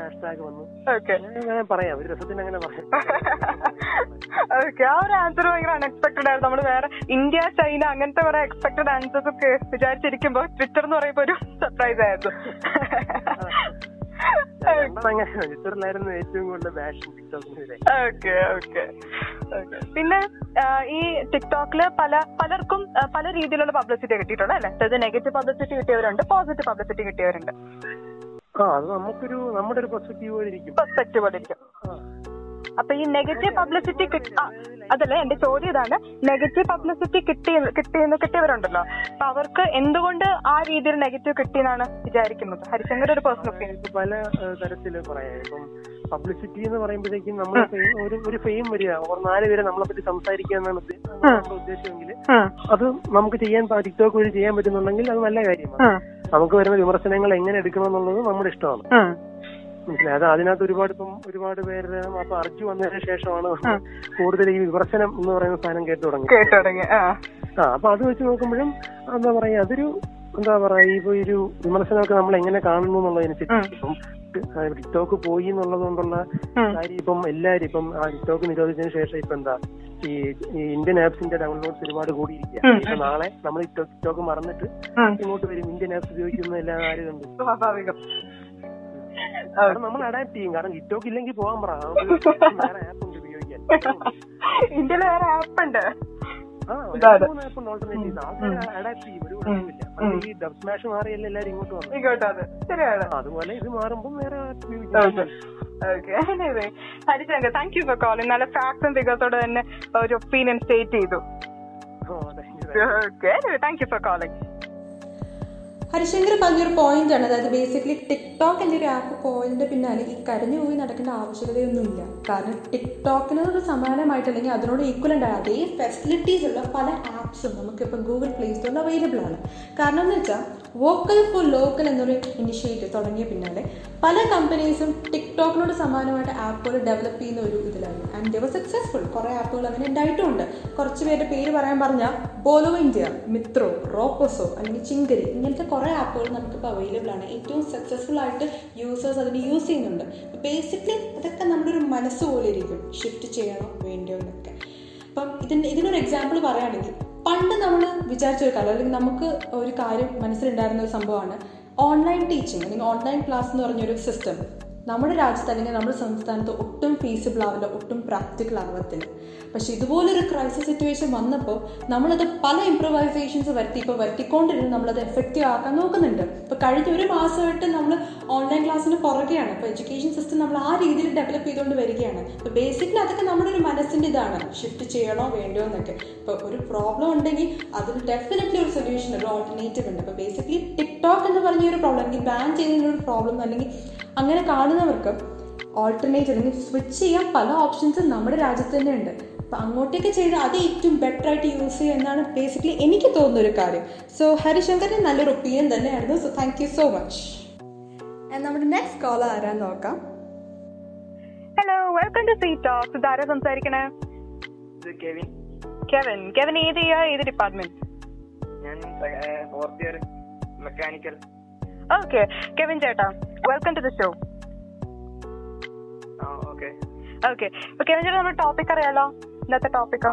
ഹാഷ്ടാഗ് വന്നു. അങ്ങനെ പറയാം. ഒരു രസത്തിന് അങ്ങനെ പറയാം. ഓക്കെ. ആ ഒരു ആൻസർ ഭയങ്കര അൺഎക്സ്പെക്ടഡ് ആയിരുന്നു. നമ്മൾ വേറെ ഇന്ത്യ ചൈന അങ്ങനത്തെ കുറെ എക്സ്പെക്ടഡ് ആൻസേഴ്സ് ഒക്കെ വിചാരിച്ചിരിക്കുമ്പോ ട്വിറ്റർ എന്ന് പറയുമ്പോ ഒരു സർപ്രൈസ് ആയിരുന്നു. അങ്ങനെ ഏറ്റവും കൂടുതൽ ഓക്കെ ഓക്കെ പിന്നെ ഈ ടിക്ടോക്കിൽ പല പലർക്കും പല രീതിയിലുള്ള പബ്ലിസിറ്റി കിട്ടിയിട്ടുണ്ട് അല്ലെ? അതായത് നെഗറ്റീവ് പബ്ലിസിറ്റി കിട്ടിയവരുണ്ട് പോസിറ്റീവ് പബ്ലിസിറ്റി കിട്ടിയവരുണ്ട്. ആ അത് നമുക്കൊരു നമ്മുടെ ഒരു പെർസ്പെക്റ്റീവ് പോലെ ഇരിക്കും. പെർസ്പെക്റ്റീവ് പോലെ ഇരിക്കും. അപ്പൊ ഈ നെഗറ്റീവ് പബ്ലിസിറ്റി അതല്ല? എന്റെ ചോദ്യം ഇതാണ്. നെഗറ്റീവ് പബ്ലിസിറ്റി കിട്ടി കിട്ടിയെന്ന് കിട്ടിയവരുണ്ടല്ലോ. അപ്പൊ അവർക്ക് എന്തുകൊണ്ട് ആ രീതിയിൽ നെഗറ്റീവ് കിട്ടിയെന്നാണ് വിചാരിക്കുന്നത്? ഹരിശങ്കർ ഒരു പേഴ്സണൽ ഒപ്പീനിയൻ പല തരത്തിൽ പറയാം. ഇപ്പം പബ്ലിസിറ്റി എന്ന് പറയുമ്പോഴേക്കും നമ്മൾ ഒരു ഒരു ഫെയിം വരിക. ഒരു നാല് പേരെ നമ്മളെ പറ്റി സംസാരിക്കുക എന്നാണ് ഉദ്ദേശമെങ്കിൽ അത് നമുക്ക് ചെയ്യാൻ ടിക്ടോക്ക് വഴി ചെയ്യാൻ പറ്റുന്നുണ്ടെങ്കിൽ അത് നല്ല കാര്യമാണ്. നമുക്ക് വരുന്ന വിമർശനങ്ങൾ എങ്ങനെ എടുക്കണം എന്നുള്ളത് നമ്മുടെ ഇഷ്ടമാണ്. മനസ്സിലായി. അത് അതിനകത്ത് ഒരുപാട് ഇപ്പം ഒരുപാട് പേര് അപ്പൊ അർജു വന്നതിന് ശേഷമാണ് കൂടുതൽ ഈ വിമർശനം എന്ന് പറയുന്ന സാധനം കേട്ടു തുടങ്ങി. കേട്ടു തുടങ്ങി. ആ. അപ്പൊ അത് വെച്ച് നോക്കുമ്പോഴും എന്താ പറയാ അതൊരു എന്താ പറയാ ഇപ്പൊ ഒരു വിമർശനമൊക്കെ നമ്മൾ എങ്ങനെ കാണുന്നു എന്നുള്ളതിനനുസരിച്ച് ഇപ്പം ടിക്ടോക്ക് പോയി എന്നുള്ളത് കൊണ്ടുള്ള കാര്യം ഇപ്പം എല്ലാരും ഇപ്പം ആ ടിക്ടോക്ക് നിരോധിച്ചതിന് ശേഷം ഇപ്പൊ എന്താ ഈ ഇന്ത്യൻ ആപ്സിന്റെ ഡൗൺലോഡ്സ് ഒരുപാട് കൂടിയിരിക്കുക നാളെ നമ്മൾ ടിക്ടോക്ക് മറന്നിട്ട് ഇങ്ങോട്ട് വരും. ഇന്ത്യൻ ആപ്സ് ഉപയോഗിക്കുന്ന എല്ലാ കണ്ടു. സ്വാഭാവികം. കാരണം നമ്മൾ അഡാപ്റ്റ് ചെയ്യും കാരണം ടിക്ടോക്ക് ഇല്ലെങ്കിൽ പോകാൻ പറ. *laughs* വേറെ ആപ്പ് ഉണ്ട് ഉപയോഗിക്കാൻ. ഇന്ത്യയിൽ വേറെ ആപ്പ് ഉണ്ട്. അതുപോലെ ഇത് മാറുമ്പോൾ വേറെ താങ്ക് യു ഫോർ കോളിംഗ് നല്ല ഫാക്ട്സും ഫിഗേഴ്സോടെ തന്നെ ഒരു ഒപ്പീനിയൻ സ്റ്റേറ്റ് ചെയ്തു. Thank you for calling Harishankar പറഞ്ഞൊരു പോയിന്റ് ആണ്. അതായത് ബേസിക്കലി ടിക്ടോക്ക് എന്നൊരു ആപ്പ് പോയതിന്റെ പിന്നാലെ ഈ കരഞ്ഞു പോയി നടക്കേണ്ട ആവശ്യകതയൊന്നുമില്ല. കാരണം ടിക്ടോക്കിനോട് സമാനമായിട്ട് അല്ലെങ്കിൽ അതിനോട് ഈക്വലന്റ് ആണ്. അതേ ഫെസിലിറ്റീസ് ഉള്ള പല ആപ്സും നമുക്കിപ്പോൾ ഗൂഗിൾ പ്ലേ സ്റ്റോറിൽ അവൈലബിൾ ആണ്. കാരണം എന്ന് വെച്ചാൽ വോക്കൽ ഫോർ ലോക്കൽ എന്നൊരു ഇനിഷ്യേറ്റീവ് തുടങ്ങിയ പിന്നാലെ പല കമ്പനീസും ടിക്ടോക്കിനോട് സമാനമായിട്ട് ആപ്പുകൾ ഡെവലപ്പ് ചെയ്യുന്ന ഒരു ഇതിലാണ്. ആൻഡ് ദിവസ സക്സസ്ഫുൾ കുറേ ആപ്പുകൾ അങ്ങനെ ഉണ്ടായിട്ടുണ്ട്. കുറച്ച് പേരുടെ പേര് പറയാൻ പറഞ്ഞാൽ ബോലോ ഇന്ത്യ മിത്രോ റോപ്പോസോ അല്ലെങ്കിൽ ചിങ്കരി ഇങ്ങനത്തെ കുറേ ആപ്പുകൾ നമുക്കിപ്പോൾ അവൈലബിൾ ആണ്. ഏറ്റവും സക്സസ്ഫുൾ ആയിട്ട് യൂസേഴ്സ് അതിന് യൂസ് ചെയ്യുന്നുണ്ട്. ബേസിക്കലി അതൊക്കെ നമ്മുടെ ഒരു മനസ്സ് പോലെ ഇരിക്കും. ഷിഫ്റ്റ് ചെയ്യണോ വേണ്ടിയോ എന്നൊക്കെ. അപ്പം ഇതിന് ഇതിനൊരു എക്സാമ്പിൾ പറയുകയാണെങ്കിൽ പണ്ട് നമ്മൾ വിചാരിച്ച ഒരു കാലം അല്ലെങ്കിൽ നമുക്ക് ഒരു കാര്യം മനസ്സിലുണ്ടായിരുന്ന ഒരു സംഭവമാണ് ഓൺലൈൻ ടീച്ചിങ് അല്ലെങ്കിൽ ഓൺലൈൻ ക്ലാസ് എന്ന് പറഞ്ഞൊരു സിസ്റ്റം നമ്മുടെ രാജ്യത്ത് അല്ലെങ്കിൽ നമ്മുടെ സംസ്ഥാനത്ത് ഒട്ടും ഫീസിബിൾ ആവില്ല ഒട്ടും പ്രാക്ടിക്കൽ ആവത്തില്ല പക്ഷെ ഇതുപോലൊരു ക്രൈസിസ് സിറ്റുവേഷൻ വന്നപ്പോൾ നമ്മളത് പല ഇംപ്രവൈസേഷൻസ് വരുത്തി ഇപ്പോൾ വരുത്തിക്കൊണ്ടിരുന്ന് നമ്മളത് എഫക്റ്റീവ് ആക്കാൻ നോക്കുന്നുണ്ട്. ഇപ്പോൾ കഴിഞ്ഞ ഒരു മാസമായിട്ട് നമ്മൾ ഓൺലൈൻ ക്ലാസ്സിന് പുറകെയാണ്. ഇപ്പോൾ എഡ്യൂക്കേഷൻ സിസ്റ്റം നമ്മൾ ആ രീതിയിൽ ഡെവലപ്പ് ചെയ്തുകൊണ്ട് വരികയാണ്. ഇപ്പോൾ ബേസിക്കലി അതൊക്കെ നമ്മുടെ ഒരു മനസ്സിന്റെ ഇതാണ്. ഷിഫ്റ്റ് ചെയ്യണോ വേണ്ടോ എന്നൊക്കെ. ഇപ്പോൾ ഒരു പ്രോബ്ലം ഉണ്ടെങ്കിൽ അതിന് ഡെഫിനറ്റ്ലി ഒരു സൊല്യൂഷൻ ഒരു ഓൾട്ടർനേറ്റീവ് ഉണ്ട്. ഇപ്പോൾ ബേസിക്കലി ടിക്ടോക്ക് എന്ന് പറഞ്ഞ ഒരു പ്രോബ്ലം അല്ലെങ്കിൽ ബാൻ ചെയ്യുന്ന ഒരു പ്രോബ്ലം അല്ലെങ്കിൽ അങ്ങനെ കാണുന്നവർക്ക് ഓൾട്ടർനേറ്റ് അല്ലെങ്കിൽ സ്വിച്ച് ചെയ്യാൻ പല ഓപ്ഷൻസും നമ്മുടെ രാജ്യത്ത് തന്നെ ഉണ്ട്. അപ്പം അങ്ങോട്ടേക്ക് ചെയ്ത് അത് ഏറ്റവും ബെറ്റർ ആയിട്ട് യൂസ് ചെയ്യുക എന്നാണ് ബേസിക്കലി എനിക്ക് തോന്നുന്ന ഒരു കാര്യം. സോ ഹരിശങ്കറിന് നല്ലൊരു ഒപ്പീനിയൻ തന്നെയായിരുന്നു. So thank you so much നമ്മുടെ നെക്സ്റ്റ് കോൾ ആരാന്ന് നോക്കാം. Hello welcome to C talks ഇതാരാ സംസാരിക്കണേ? Kevin Kevin. കെവിൻ. കെവൻ ഏത് ഏത് ഡിപ്പാർട്ട്മെന്റ് ഞാൻ fourth year mechanical okay Kevin ചേട്ടാ. Welcome to the show okay okay നമ്മുടെ ടോപ്പിക് അറിയാലോ? ഇന്നത്തെ ടോപ്പിക്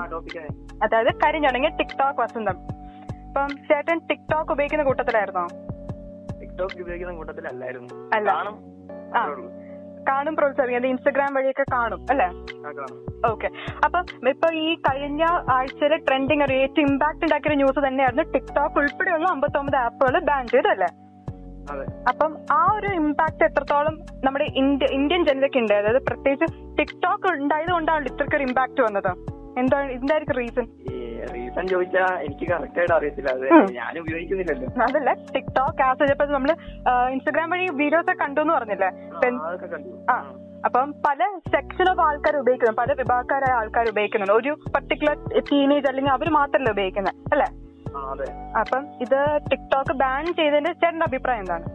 അതായത് കരിഞ്ഞുണങ്ങിയ ടിക്ടോക്ക് വസന്തം. ഇപ്പം ചേട്ടൻ ടിക്ടോക്ക് ഉപയോഗിക്കുന്ന കൂട്ടത്തിലായിരുന്നോ? ടിക്ടോക്ക് ഉപയോഗിക്കുന്ന കൂട്ടത്തിലല്ലായിരുന്നു അല്ല. കാണും. പ്രോത്സാഹിപ്പിക്കുന്നത് ഇൻസ്റ്റഗ്രാം വഴിയൊക്കെ കാണും അല്ലേ? ഓക്കെ അപ്പൊ ഇപ്പൊ ഈ കഴിഞ്ഞ ആഴ്ചയിലെ ട്രെൻഡിങ് ഒരു ഏറ്റവും ഇമ്പാക്ട് ഉണ്ടാക്കിയ ന്യൂസ് തന്നെയായിരുന്നു ടിക്ടോക്ക് ഉൾപ്പെടെയുള്ള അമ്പത്തൊമ്പത് ആപ്പുകൾ ബാൻ ചെയ്തല്ലേ അപ്പം ആ ഒരു ഇമ്പാക്ട് എത്രത്തോളം നമ്മുടെ ഇന്ത്യൻ ജനതയ്ക്ക് ഉണ്ട്? അതായത് പ്രത്യേകിച്ച് ടിക്ടോക്ക് ഉണ്ടായത് കൊണ്ടാണ് ഇത്രയ്ക്ക് ഒരു ഇമ്പാക്ട് വന്നത്. എന്താണ് എന്തായിരിക്കും റീസൺ റീസൺ ചോദിച്ചാൽ എനിക്ക് കറക്റ്റ് ആയിട്ട് അറിയത്തില്ല. അത് ഞാൻ ഉപയോഗിക്കുന്നില്ലല്ലോ. അതല്ല ടിക്ടോക്ക് ആസ് ഇപ്പൊ നമ്മൾ ഇൻസ്റ്റഗ്രാം വഴി വീഡിയോസ് ഒക്കെ കണ്ടു എന്ന് പറഞ്ഞില്ലേ? ആ, അപ്പം പല സെക്ഷൻ ഓഫ് ആൾക്കാർ ഉപയോഗിക്കുന്നു പല വിഭാഗക്കാരായ ആൾക്കാർ ഉപയോഗിക്കുന്നുണ്ട്. ഒരു പർട്ടിക്കുലർ ടീനേജ് അല്ലെങ്കിൽ അവർ മാത്രമല്ല ഉപയോഗിക്കുന്നത് അല്ലേ? അപ്പം ഇത് ടിക്ടോക്ക് ബാൻ ചെയ്തതിന്റെ ചേട്ടന്റെ അഭിപ്രായം എന്താണ്?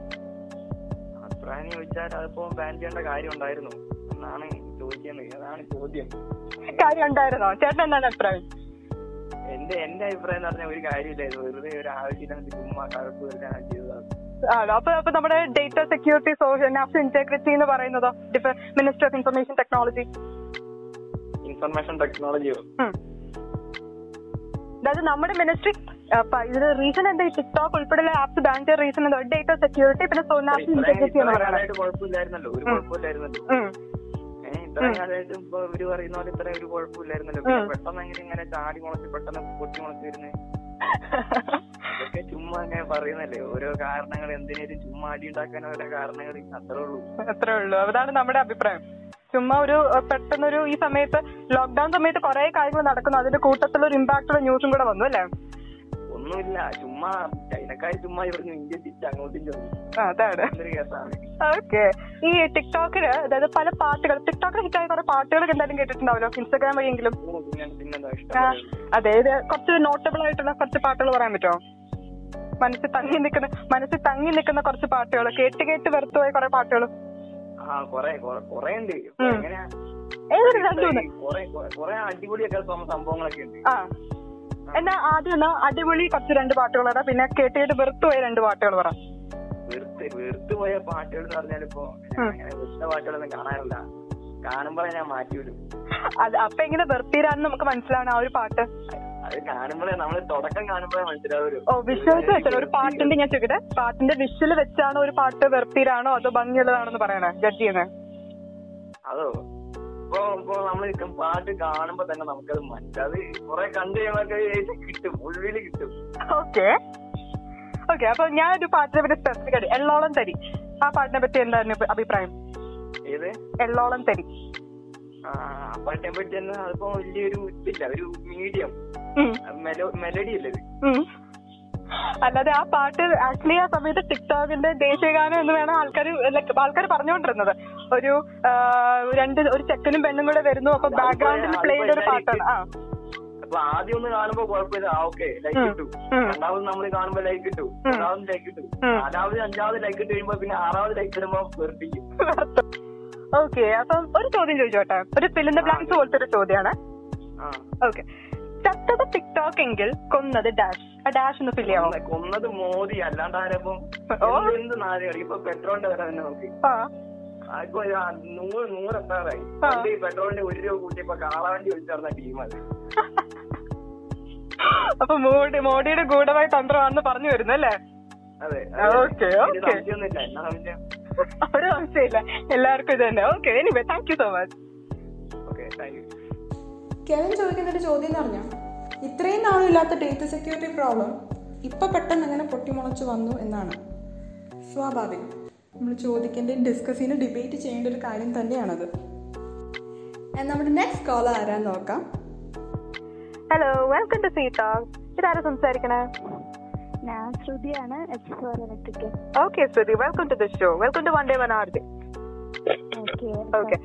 അഭിപ്രായം ചോദിച്ചാൽ അതിപ്പോ ബാൻ ചെയ്യേണ്ട കാര്യം ഉണ്ടായിരുന്നു. എന്നാണ് ചോദിക്കുന്നത് അതാണ് ചോദ്യം. കാര്യം ഉണ്ടായിരുന്നോ? ചേട്ടൻ എന്താണ് അഭിപ്രായം? എന്റെ എന്റെ അഭിപ്രായം എന്ന് പറഞ്ഞാൽ ഒരു കാര്യമില്ലായിരുന്നു. വെറുതെ ഒരു ആവശ്യമില്ലാത്ത ചുമ്മാ കഴപ്പ് വരുത്താൻ ചെയ്തതാണ് ആണോ? അപ്പൊ അപ്പൊ നമ്മുടെ data security social national integrity എന്ന് പറയുന്നതോ minister of information technology information ടെക്നോളജിയോ അതായത് നമ്മുടെ മിനിസ്ട്രി ഇതിന് റീസൺ എന്താ? ഈ ടിക്ടോക്ക് ഉൾപ്പെടെയുള്ള ആപ്സ് ബാൻ ചെയ്ത റീസൺ എന്താ? ഡേറ്റ സെക്യൂരിറ്റി പിന്നെ നാഷണൽ ഇന്റഗ്രിറ്റി എന്ന് പറയുന്നത്. കുഴപ്പമില്ലായിരുന്നല്ലോ. ഒരു കുഴപ്പമില്ലായിരുന്നല്ലോ. ഉം. ഏഹ് ഇത്രയും കാലമായിട്ട് ഇപ്പൊ ഇവർ പറയുന്ന പോലെ ഇത്രയും ഒരു കുഴപ്പമില്ലായിരുന്നല്ലോ. പിന്നെ പെട്ടെന്ന് എങ്ങനെ ഇങ്ങനെ ചാടി മുളച്ച് പെട്ടെന്ന് പൊട്ടി മുളച്ച് വരുന്നത് ഇതൊക്കെ ചുമ്മാ അങ്ങനെ പറയുന്നല്ലേ. ഓരോ കാരണങ്ങൾ എന്തിനേലും ചുമ്മാ അടി ഉണ്ടാക്കാൻ ഓരോ കാരണങ്ങൾ അത്രേ ഉള്ളൂ. അത്രേ ഉള്ളൂ. അതാണ് നമ്മുടെ അഭിപ്രായം. ചുമ്മാ ഒരു പെട്ടെന്നൊരു ഈ സമയത്ത് ലോക്ക്ഡൌൺ സമയത്ത് കുറെ കാര്യങ്ങൾ നടക്കുന്നു. അതിന്റെ കൂട്ടത്തിലൊരു ഇമ്പാക്ട് ഉള്ള ന്യൂസും കൂടെ വന്നു അല്ലേ? ഒന്നുമില്ല. ചുമ്മാ ചൈനക്കാർ ചുമ്മാ ഇവിടുന്ന് ഇന്ത്യ തിരിച്ച് അങ്ങോട്ടും അതാണ്. കേസാണ് ഓക്കെ. ഈ ടിക്ടോക്കിൽ അതായത് പല പാട്ടുകൾ ടിക്ടോക്കിൽ ഹിറ്റായ കുറെ പാട്ടുകളൊക്കെ എന്തായാലും കേട്ടിട്ടുണ്ടാവല്ലോ ഇൻസ്റ്റാഗ്രാം വഴിയെങ്കിലും അതെ. ഇത് കുറച്ച് നോട്ടബിൾ ആയിട്ടുള്ള കുറച്ച് പാട്ടുകൾ പറയാൻ പറ്റുമോ? മനസ്സിൽ തങ്ങി നിൽക്കുന്ന മനസ്സിൽ തങ്ങി നിൽക്കുന്ന കുറച്ച് പാട്ടുകൾ. കേട്ട് കേട്ട് വെറുത്തുപോയ കുറെ പാട്ടുകൾ. ഏതൊരു രണ്ടുമൂന്ന് കൊറേ കൊറേ അടിപൊളിയൊക്കെ സംഭവങ്ങളൊക്കെ ഉണ്ട്. എന്നാ ആദ്യം എന്നാ അടിപൊളി കുറച്ച് രണ്ട് പാട്ടുകൾ പറ. പിന്നെ കേട്ടിട്ട് വെറുത്തു വെറുത്തുപോയ രണ്ട് പാട്ടുകൾ പറ. വെറുത്ത് വെറുത്ത് പോയ പാട്ടുകൾ എന്ന് പറഞ്ഞാൽ ഇപ്പൊ അങ്ങനെ വെറുത്ത പാട്ടുകളൊന്നും കാണാറില്ല. കാണുമ്പോഴേ ഞാൻ മാറ്റി വിടും. അത് അപ്പൊ എങ്ങനെ വെറുത്തീരാന്ന് നമുക്ക് മനസ്സിലാവണം ആ ഒരു പാട്ട്. അത് കാണുമ്പോഴേ നമ്മൾ തുടക്കം കാണുമ്പോഴേ മനസ്സിലാവുമല്ലോ ഓ വിഷ്വൽസ് വെച്ചാൽ ഒരു പാട്ടിന്റെ ഞാൻ ചോദിക്കട്ടെ? പാട്ടിന്റെ വിഷ്വൽ വെച്ചാണോ ഒരു പാട്ട് വെറുത്തീരാണോ അതോ ഭംഗിയുള്ളതാണെന്ന് പറയണേ ജഡ്ജ് ചെയ്യുന്നത് അതോ? ഇപ്പൊ ഇപ്പൊ നമ്മൾ പാട്ട് കാണുമ്പോ തന്നെ നമുക്കത് മനസ്സിലാവും. അത് കുറെ കണ്ടു കഴിയുമ്പോ കിട്ടും ഉള്ളിൽ കിട്ടും. ഓക്കെ. ഓക്കെ അപ്പൊ ഞാൻ ഒരു പാട്ടിനെ പറ്റി സ്പെസിഫിക് ആയിട്ട് എള്ളോളം തരി. ആ പാട്ടിനെ പറ്റി എന്തായിരുന്നു അഭിപ്രായം? ഏത്? എള്ളോളം തരി. പാട്ടിനെ പറ്റി തന്നെ അതിപ്പോ വലിയൊരു ഇതില്ല ഒരു മീഡിയം മെലഡി അല്ലേ. അല്ലാതെ ആ പാട്ട് ആക്ച്വലി ആ സമയത്ത് ടിക്ടോക്കിന്റെ ദേശീയഗാനം എന്ന് വേണം ആൾക്കാർ ആൾക്കാർ പറഞ്ഞുകൊണ്ടിരുന്നത്. ഒരു രണ്ട് ഒരു ചെക്കനും പെണ്ണും കൂടെ വരുന്നു അപ്പൊ ബാക്ക്ഗ്രൗണ്ടിൽ പ്ലേ ചെയ്ത ഒരു പാട്ടാണ്. ആ. അപ്പൊ ആദ്യം ഒന്ന് കാണുമ്പോ കുഴപ്പമില്ല. ആ ഓക്കെ ലൈക്ക് കിട്ടു. രണ്ടാമത് നമ്മൾ കാണുമ്പോ ലൈക്ക് കിട്ടു. രണ്ടാമത് ലൈക്ക് കിട്ടു. നാലാമത് അഞ്ചാമത് ലൈക്ക് ഇട്ട് കഴിയുമ്പോ പിന്നെ ആറാമത് ലൈക്ക് ഇടുമ്പോ വെറുപ്പിക്കും. ഓക്കെ അപ്പം ഒരു ചോദ്യം ചോദിച്ചോട്ടെ. ഒരു ഫിലിന്റെ ബ്ലാങ്ക്സ് പോലത്തെ ഒരു ചോദ്യമാണ്. ഓക്കെ ചത്തത് ടിക്ടോക്ക് എങ്കിൽ കൊന്നത് ഡാഷ് ഡാഷ് ഒന്ന് ഫില്ല് ചെയ്യാമോ കൊന്നത് മോദി അല്ലാണ്ട് ആരപ്പം. എന്ത് എന്ത് നാല് കളി? ഇപ്പൊ പെട്രോളിന്റെ വില തന്നെ നോക്കി. ഇപ്പൊ നൂറ് നൂറ് എത്താറായി ഈ പെട്രോളിന്റെ ഒരു രൂപ കൂട്ടിയപ്പോ കാളവണ്ടി വിളിച്ചു ടീം അത്. *laughs* അപ്പൊ മോഡി മോഡിയുടെ ഗൂഢമായ തന്ത്രമാണെന്ന് പറഞ്ഞു വരുന്നു അല്ലേ? അതെ. ഓക്കേ, ഒരു സംശയമില്ല. എല്ലാവർക്കും ഇത് തന്നെ. Okay anyway thank you so much okay thank you Kevin ചോദിക്കുന്ന ഒരു ചോദ്യം എന്ന് പറഞ്ഞാൽ ഇത്രയും നാളും ഇല്ലാത്ത ഡേറ്റ സെക്യൂരിറ്റി പ്രോബ്ലം ഇപ്പൊ പെട്ടെന്ന് ഇങ്ങനെ പൊട്ടിമുളച്ച് വന്നു എന്നാണ്. സ്വാഭാവികം. നമ്മൾ ചോദിക്കേണ്ടതും ഡിസ്കസ് ചെയ്യുന്ന ഡിബേറ്റ് ചെയ്യേണ്ട ഒരു കാര്യം തന്നെയാണത്. And നമ്മുടെ നെക്സ്റ്റ് കോൾ ആരാന്ന് നോക്കാം. Hello welcome to C talk ഇതാരാ സംസാരിക്കണേ? ഞാൻ ശ്രുതിയാണ് H four electrical okay Shruthi welcome to the show welcome to one day one RJ okay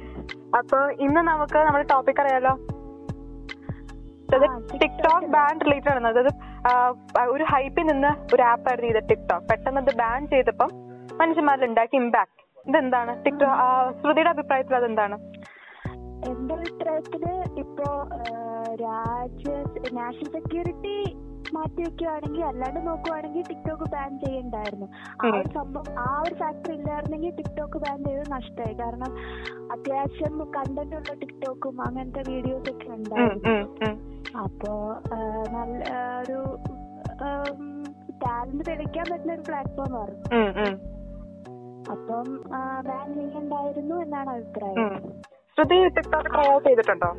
അപ്പോൾ ഇന്ന് നമുക്ക് നമ്മുടെ ടോപ്പിക് അറിയാലോ? ടിക്ടോക്ക് ബാൻ റിലേറ്റഡ് ആണ്. അതായത് ഒരു ഹൈപ്പിൽ നിന്ന് ഒരു ആപ്പ് ആയിരുന്നു ഇത് ടിക്ടോക്ക് പെട്ടെന്ന് അത് ബാൻ ചെയ്തപ്പം മനുഷ്യന്മാരിൽ ഉണ്ടാക്കിയ ഇമ്പാക്ട് ഇതെന്താണ് ടിക്ടോക്ക് ശ്രുതിയുടെ അഭിപ്രായത്തിൽ അതെന്താണ്? എന്റെ അഭിപ്രായത്തിൽ ഇപ്പോ രാജ്യ നാഷണൽ സെക്യൂരിറ്റി മാറ്റി വെക്കുവാണെങ്കിൽ അല്ലാണ്ട് നോക്കുവാണെങ്കിൽ ടിക്ടോക്ക് ബാൻ ചെയ്യണ്ടായിരുന്നു. ആ ഒരു സംഭവം ആ ഒരു ഫാക്ടർ ഇല്ലായിരുന്നെങ്കിൽ ടിക്ടോക്ക് ബാൻ ചെയ്ത് നഷ്ടമായി കാരണം അത്യാവശ്യം കണ്ടന്റ് ഉള്ള ടിക്ടോക്കും അങ്ങനത്തെ വീഡിയോസ് ഒക്കെ ഉണ്ടായിരുന്നു. അപ്പോ നല്ല ഒരു ടാലന്റ് തെളിക്കാൻ പറ്റുന്ന ഒരു പ്ലാറ്റ്ഫോം ആയിരുന്നു. അപ്പം ബാൻ ചെയ്യണ്ടായിരുന്നു എന്നാണ് അഭിപ്രായം. ടിക്ടോക്ക് ട്രൈ ഔട്ട് ചെയ്തിട്ടുണ്ടോ?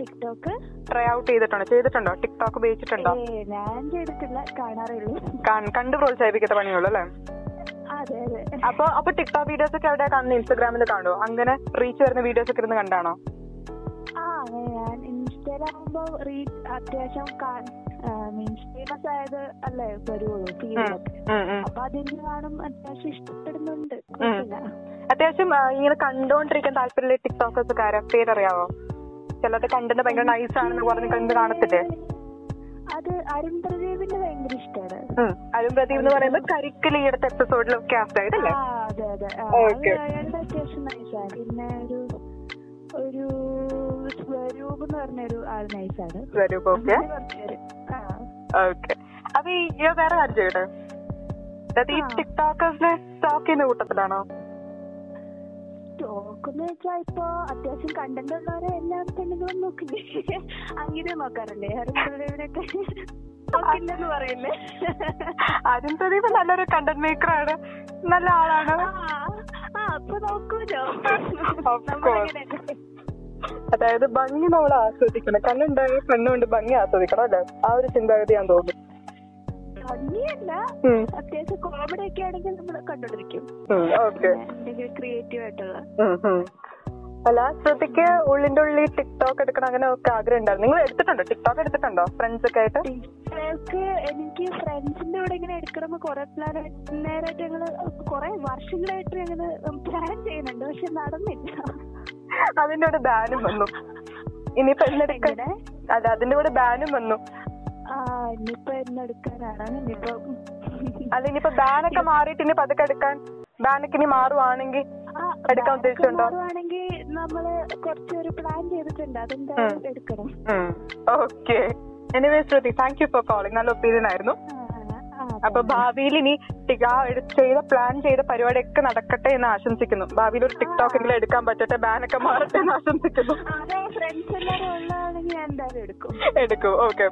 ടിക്ടോക്ക് ട്രൈ ഔട്ട് ചെയ്തിട്ടുണ്ടോ. ചെയ്തിട്ടുണ്ടോ? ടിക്ടോക്ക് ഉപയോഗിച്ചിട്ടുണ്ടോ? ഞാൻ ചെയ്തിട്ടില്ല. കാണാറുള്ളൂ കണ്ട് പ്രോത്സാഹിപ്പിക്കുന്ന പണിയുള്ളൂ അല്ലേ? അപ്പൊ അപ്പൊ ടിക്ടോക്ക് വീഡിയോസ് ഒക്കെ അവിടെ കാണുന്നത് ഇൻസ്റ്റാഗ്രാമിൽ കാണുമോ അങ്ങനെ റീച്ച് വരുന്ന വീഡിയോസ് ഒക്കെ ഇരുന്ന് കണ്ടാണോ? ഞാൻ ഇൻസ്റ്റയിലാകുമ്പോ റീ അത്യാവശ്യം മീൻസ് ഫേമസ് ആയത് അല്ലേ ഉം. അപ്പൊ അതിന് കാണും അത്യാവശ്യം ഇഷ്ടപ്പെടുന്നുണ്ട്. അത്യാവശ്യം ഇങ്ങനെ കണ്ടോണ്ടിരിക്കാൻ താല്പര്യമുള്ള ടിക്ടോക്കേഴ്സ് കാര്യം ആരാ പേരറിയാവോ ചിലത് കണ്ടന്റ് ഭയങ്കര നൈസ് ആണെന്ന് പറഞ്ഞ് കണ്ട് കാണത്തില്ലേ? അത് അരുൺ പ്രദീപിന്റെ ഭയങ്കര ഇഷ്ടമാണ്. അരുൺ പ്രദീപ് എന്ന് പറയുമ്പോൾ കരിക്കൽ ഈ അടുത്ത എപ്പിസോഡിലും കാസ്റ്റ് ആയിട്ടല്ലേ അതെ അതെ. അയാളുടെ അത്യാവശ്യം നൈസാണ് പിന്നെ ഒരു ഒരു സ്വരൂപ് എന്ന് പറഞ്ഞ ഒരു ആൾ നൈസാണ് സ്വരൂപ് ഓക്കെ ഓക്കെ അപ്പൊ ഈ ഈ വേറെ കാര്യം ചെയ്യട്ടെ അതായത് ഈ ടിക്ടോക്കേഴ്സിനെ സ്റ്റോക്ക് ചെയ്യുന്ന കൂട്ടത്തിലാണോ? സ്റ്റോക്ക് വെച്ചാ ഇപ്പൊ അത്യാവശ്യം കണ്ടന്റ് ഉള്ളവരെ എല്ലാ പെണ്ണുങ്ങളും നോക്കില്ലേ? അങ്ങനെ നോക്കാറില്ലേ? ഹരിപ്രദേവിനൊക്കെ നോക്കില്ലെന്ന് പറയില്ലേ? പ്രദീപ് നല്ലൊരു കണ്ടന്റ് മേക്കർ ആണ്. നല്ല ആളാണ്. അപ്പൊ നോക്കൂലോ? അതായത് ഭംഗി നമ്മൾ ആസ്വദിക്കണം കണ്ണുണ്ടായ പെണ്ണുകൊണ്ട് ഭംഗി ആസ്വദിക്കണം അല്ലേ? ആ ഒരു ചിന്താഗതിയാന്ന് തോന്നുന്നു ഭംഗിയല്ല. അത്യാവശ്യം കോമഡി ഒക്കെ ആണെങ്കിൽ നമ്മൾ കണ്ടുകൊണ്ടിരിക്കും. എന്തെങ്കിലും ക്രിയേറ്റീവ് ആയിട്ടുള്ള. അല്ല ശ്രുതിക്ക് ഉള്ളിന്റെ ഉള്ളിൽ ടിക്ടോക്ക് എടുക്കണം അങ്ങനെ ഒക്കെ ആഗ്രഹം ഉണ്ടായിരുന്നു. നിങ്ങൾ എടുത്തിട്ടുണ്ടോ? ടിക്ടോക്ക് എടുത്തിട്ടുണ്ടോ? ഫ്രണ്ട്സ് ഒക്കെ ആയിട്ട്? ടിക്ടോക്ക് എനിക്ക് ഫ്രണ്ട്സിന്റെ കൂടെ ഇങ്ങനെ എടുക്കണമെന്ന് കുറെ പ്ലാൻ നേരമായിട്ട് ഞങ്ങൾ കുറെ വർഷങ്ങളായിട്ട് ഞങ്ങൾ പ്ലാൻ ചെയ്യുന്നുണ്ട്. പക്ഷെ നടന്നില്ല. അതിന്റെ കൂടെ ബാനും വന്നു. ഇനിയിപ്പോ എന്നെടുക്കണേ അതെ അതിന്റെ കൂടെ ബാനും വന്നു. ഇനിയിപ്പോ എന്നെടുക്കാനാണ് ഇനിയിപ്പോ അല്ല ഇനിയിപ്പോ ബാനൊക്കെ മാറിയിട്ട് ഇനി പതുക്കെ എടുക്കാൻ ബാനൊക്കെ ഇനി മാറുവാണെങ്കിൽ എടുക്കാൻ ഉദ്ദേശിച്ചുണ്ടോ? നമ്മൾ കുറച്ചൊരു പ്ലാൻ ചെയ്തിട്ടുണ്ട്. എടുക്കണം. Okay. Anyway Shruthi thank you for calling നല്ല ഒപ്പീനിയൻ ആയിരുന്നു അപ്പൊ ഭാവിയിൽ ഇനി ടിക് ആ ചെയ്ത പ്ലാൻ ചെയ്ത പരിപാടിയൊക്കെ നടക്കട്ടെ എന്ന് ആശംസിക്കുന്നു. ഭാവിയിൽ ഒരു ടിക്ടോക്ക് എങ്കിലും എടുക്കാൻ പറ്റട്ടെ ബാനൊക്കെ മാറട്ടെ എന്ന് ആശംസിക്കുന്നു. എടുക്കൂ. ഓക്കെ.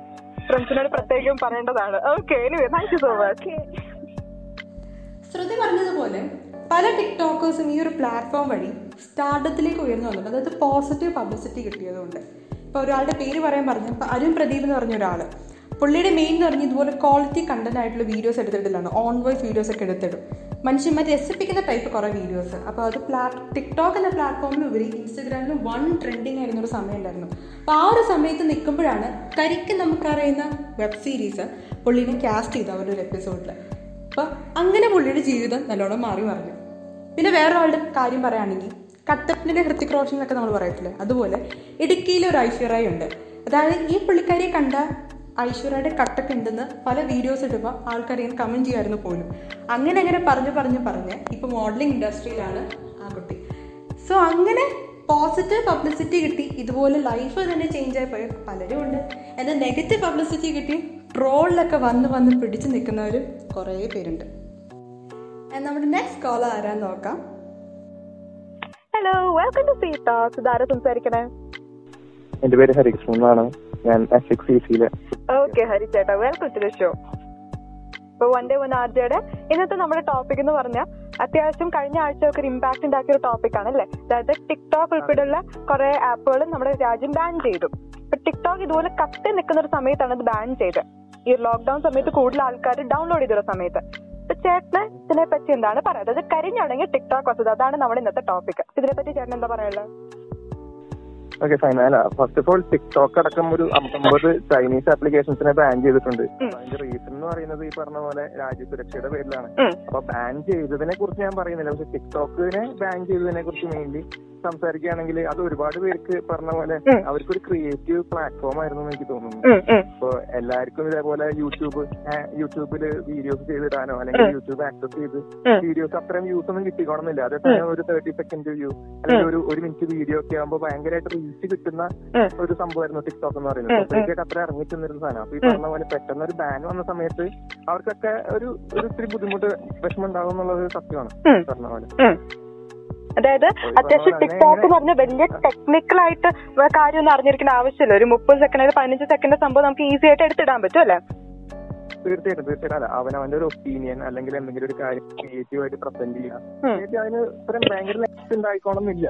ഫ്രണ്ട്സിനോട് പ്രത്യേകം പറയേണ്ടതാണ്. Okay anyway thank you so much Shruthi പറഞ്ഞതുപോലെ പല ടിക്ടോക്കേഴ്സും ഈ ഒരു പ്ലാറ്റ്ഫോം വഴി സ്റ്റാർഡത്തിലേക്ക് ഉയർന്നു വന്നു അതായത് പോസിറ്റീവ് പബ്ലിസിറ്റി കിട്ടിയതുകൊണ്ട്. ഇപ്പോൾ ഒരാളുടെ പേര് പറയാൻ പറഞ്ഞു അരുൺ പ്രദീപ് എന്ന് പറഞ്ഞ ഒരാൾ പുള്ളിയുടെ മെയിൻ എന്ന് പറഞ്ഞാൽ ഇതുപോലെ ക്വാളിറ്റി കണ്ടന്റ് ആയിട്ടുള്ള വീഡിയോസ് എടുത്തിട്ടില്ലാണ് ഓൺ വോയിസ് വീഡിയോസ് ഒക്കെ എടുത്തിടും. മനുഷ്യന്മാർ രസിപ്പിക്കുന്ന ടൈപ്പ് കുറേ വീഡിയോസ് അപ്പോൾ അത് പ്ലാ ടിക്ടോക്ക് എന്ന പ്ലാറ്റ്ഫോമിൽ ഉപരി ഇൻസ്റ്റഗ്രാമിൽ വൺ ട്രെൻഡിങ് ആയിരുന്ന ഒരു സമയം ഉണ്ടായിരുന്നു. അപ്പോൾ ആ ഒരു സമയത്ത് നിൽക്കുമ്പോഴാണ് കരിക്ക് നമുക്കറിയുന്ന വെബ് സീരീസ് പുള്ളിനെ കാസ്റ്റ് ചെയ്തു അവരുടെ ഒരു എപ്പിസോഡിൽ അപ്പോൾ അങ്ങനെ പുള്ളിയുടെ ജീവിതം നല്ലോണം മാറി മറിഞ്ഞു. പിന്നെ വേറൊരാളുടെ കാര്യം പറയുകയാണെങ്കിൽ കട്ടപ്പിന്റെ ഹൃത്തിക് റോഷൻ എന്നൊക്കെ നമ്മൾ പറയത്തില്ലേ? അതുപോലെ ഇടുക്കിയിലെ ഒരു ഐശ്വര്യ ഉണ്ട്. അതായത് ഈ പുള്ളിക്കാരിയെ കണ്ട ഐശ്വര്യയുടെ കട്ടൊക്കെ ഉണ്ടെന്ന് പല വീഡിയോസ് ഇടുമ്പോൾ ആൾക്കാർ ഇങ്ങനെ കമന്റ് ചെയ്യായിരുന്നു പോലും. അങ്ങനെ അങ്ങനെ പറഞ്ഞ് പറഞ്ഞ് പറഞ്ഞ് ഇപ്പോൾ മോഡലിംഗ് ഇൻഡസ്ട്രിയിലാണ് ആ കുട്ടി. സോ അങ്ങനെ പോസിറ്റീവ് പബ്ലിസിറ്റി കിട്ടി. ഇതുപോലെ ലൈഫ് തന്നെ ചേഞ്ച് ആയി പോയ. പലരും ഉണ്ട്. എന്നാൽ നെഗറ്റീവ് പബ്ലിസിറ്റി കിട്ടി. ട്രോളിലൊക്കെ വന്ന് വന്ന് പിടിച്ചു നിൽക്കുന്നവർ കുറേ പേരുണ്ട്. And നമ്മുടെ നെക്സ്റ്റ് കോൾ ആരാന്ന് നോക്കാം. Hello welcome to C talks ഇതാരാ സംസാരിക്കണേ. എന്റെ പേര് ഹരികൃഷ്ണൻ എന്നാണ്. ഞാൻ S X C welcome to the show ഇപ്പൊ വൺ ഡേ വൺ ആർജയുടെ ഇന്നത്തെ നമ്മുടെ ടോപ്പിക് എന്ന് പറഞ്ഞാൽ അത്യാവശ്യം കഴിഞ്ഞ ആഴ്ച ഒക്കെ ഒരു ഇമ്പാക്ട് ഉണ്ടാക്കിയ ഒരു ടോപ്പിക് ആണ് അല്ലേ? അതായത് ടിക്ടോക്ക് ഉൾപ്പെടെയുള്ള കുറെ ആപ്പുകൾ നമ്മുടെ രാജ്യം ബാൻ ചെയ്തു. ടിക്ടോക്ക് ഇതുപോലെ കത്തി നിൽക്കുന്ന ഒരു സമയത്താണ് ഇത് ബാൻ ചെയ്തത്. ഈ ലോക്ക്ഡൌൺ സമയത്ത് കൂടുതൽ ആൾക്കാർ ഡൗൺലോഡ് ചെയ്തൊരു സമയത്ത്. ചേട്ടന് ഇതിനെ പറ്റി എന്താണ് പറയുന്നത് കരിഞ്ഞടങ്ങി ടിക്ടോക്ക് വസ്തുത. അതാണ് നമ്മുടെ ഇന്നത്തെ ടോപ്പിക് ഇതിനെ പറ്റി ചേട്ടൻ എന്താ പറയാനുള്ളത്? ഓക്കെ ഫൈൻ അല്ല ഫസ്റ്റ് ഓഫ് ഓൾ ടിക്ടോക്ക് അടക്കം ഒരു അമ്പത് ചൈനീസ് ആപ്ലിക്കേഷൻസിനെ ബാൻ ചെയ്തിട്ടുണ്ട്. അതിന്റെ റീസൺ എന്ന് പറയുന്നത് ഈ പറഞ്ഞ പോലെ രാജ്യസുരക്ഷയുടെ പേരിലാണ്. അപ്പൊ ബാൻ ചെയ്തതിനെ കുറിച്ച് ഞാൻ പറയുന്നില്ല. പക്ഷെ ടിക്ടോക്കിനെ ബാൻ ചെയ്തതിനെ കുറിച്ച് മെയിൻലി സംസാരിക്കുകയാണെങ്കിൽ അത് ഒരുപാട് പേർക്ക് പറഞ്ഞ പോലെ. അവർക്കൊരു ക്രിയേറ്റീവ് പ്ലാറ്റ്ഫോം ആയിരുന്നു എനിക്ക് തോന്നുന്നു. ഇപ്പൊ എല്ലാവർക്കും ഇതേപോലെ യൂട്യൂബ് യൂട്യൂബിൽ വീഡിയോസ് ചെയ്തിടാനോ അല്ലെങ്കിൽ യൂട്യൂബ് ആക്സസ് ചെയ്ത്. വീഡിയോസ് അത്രയും വ്യൂസ് ഒന്നും കിട്ടിക്കോണമെന്നില്ല അതേപോലെ ഒരു തേർട്ടി സെക്കൻഡ് വ്യൂ അല്ലെങ്കിൽ ഒരു ഒരു മിനിറ്റ് വീഡിയോ ഒക്കെ ആകുമ്പോൾ ഭയങ്കരമായിട്ട് റീച്ച് കിട്ടുന്ന ഒരു സംഭവമായിരുന്നു ടിക്ടോക്ക് എന്ന് പറയുന്നത്. ഒക്കെ അത്ര ഇറങ്ങിച്ചെന്നിരുന്ന സാധനം. അപ്പൊ ഈ പറഞ്ഞ പോലെ പെട്ടെന്ന് ഒരു ബാൻ വന്ന സമയത്ത് അവർക്കൊക്കെ ഒരു ഒരു ഇത്തിരി ബുദ്ധിമുട്ട് വിഷമം ഉണ്ടാകും എന്നുള്ളത് സത്യമാണ്. പറഞ്ഞ പോലെ. അതായത് അത്യാവശ്യം ടിക്ടോക്ക് എന്ന് പറഞ്ഞ വലിയ ടെക്നിക്കൽ ആയിട്ട് കാര്യമൊന്നും അറിഞ്ഞിരിക്കേണ്ട ആവശ്യമില്ല. ഒരു മുപ്പത് സെക്കൻഡ് അല്ലെങ്കിൽ പതിനഞ്ച് സെക്കൻഡ് സംഭവം നമുക്ക് ഈസി ആയിട്ട് എടുത്തിടാൻ പറ്റും അല്ലേ? തീർച്ചയായിട്ടും തീർച്ചയായിട്ടും. അല്ല അവൻ അവന്റെ ഒരു ഒപ്പീനിയൻ അല്ലെങ്കിൽ എന്തെങ്കിലും ഒരു കാര്യം ക്രിയേറ്റീവ് ആയിട്ട് പ്രസന്റ് ചെയ്യാം ഉം. Maybe അതിന് ഇത്രയും ഭയങ്കര ലെക്സ് ഉണ്ടായിക്കോണമെന്നില്ല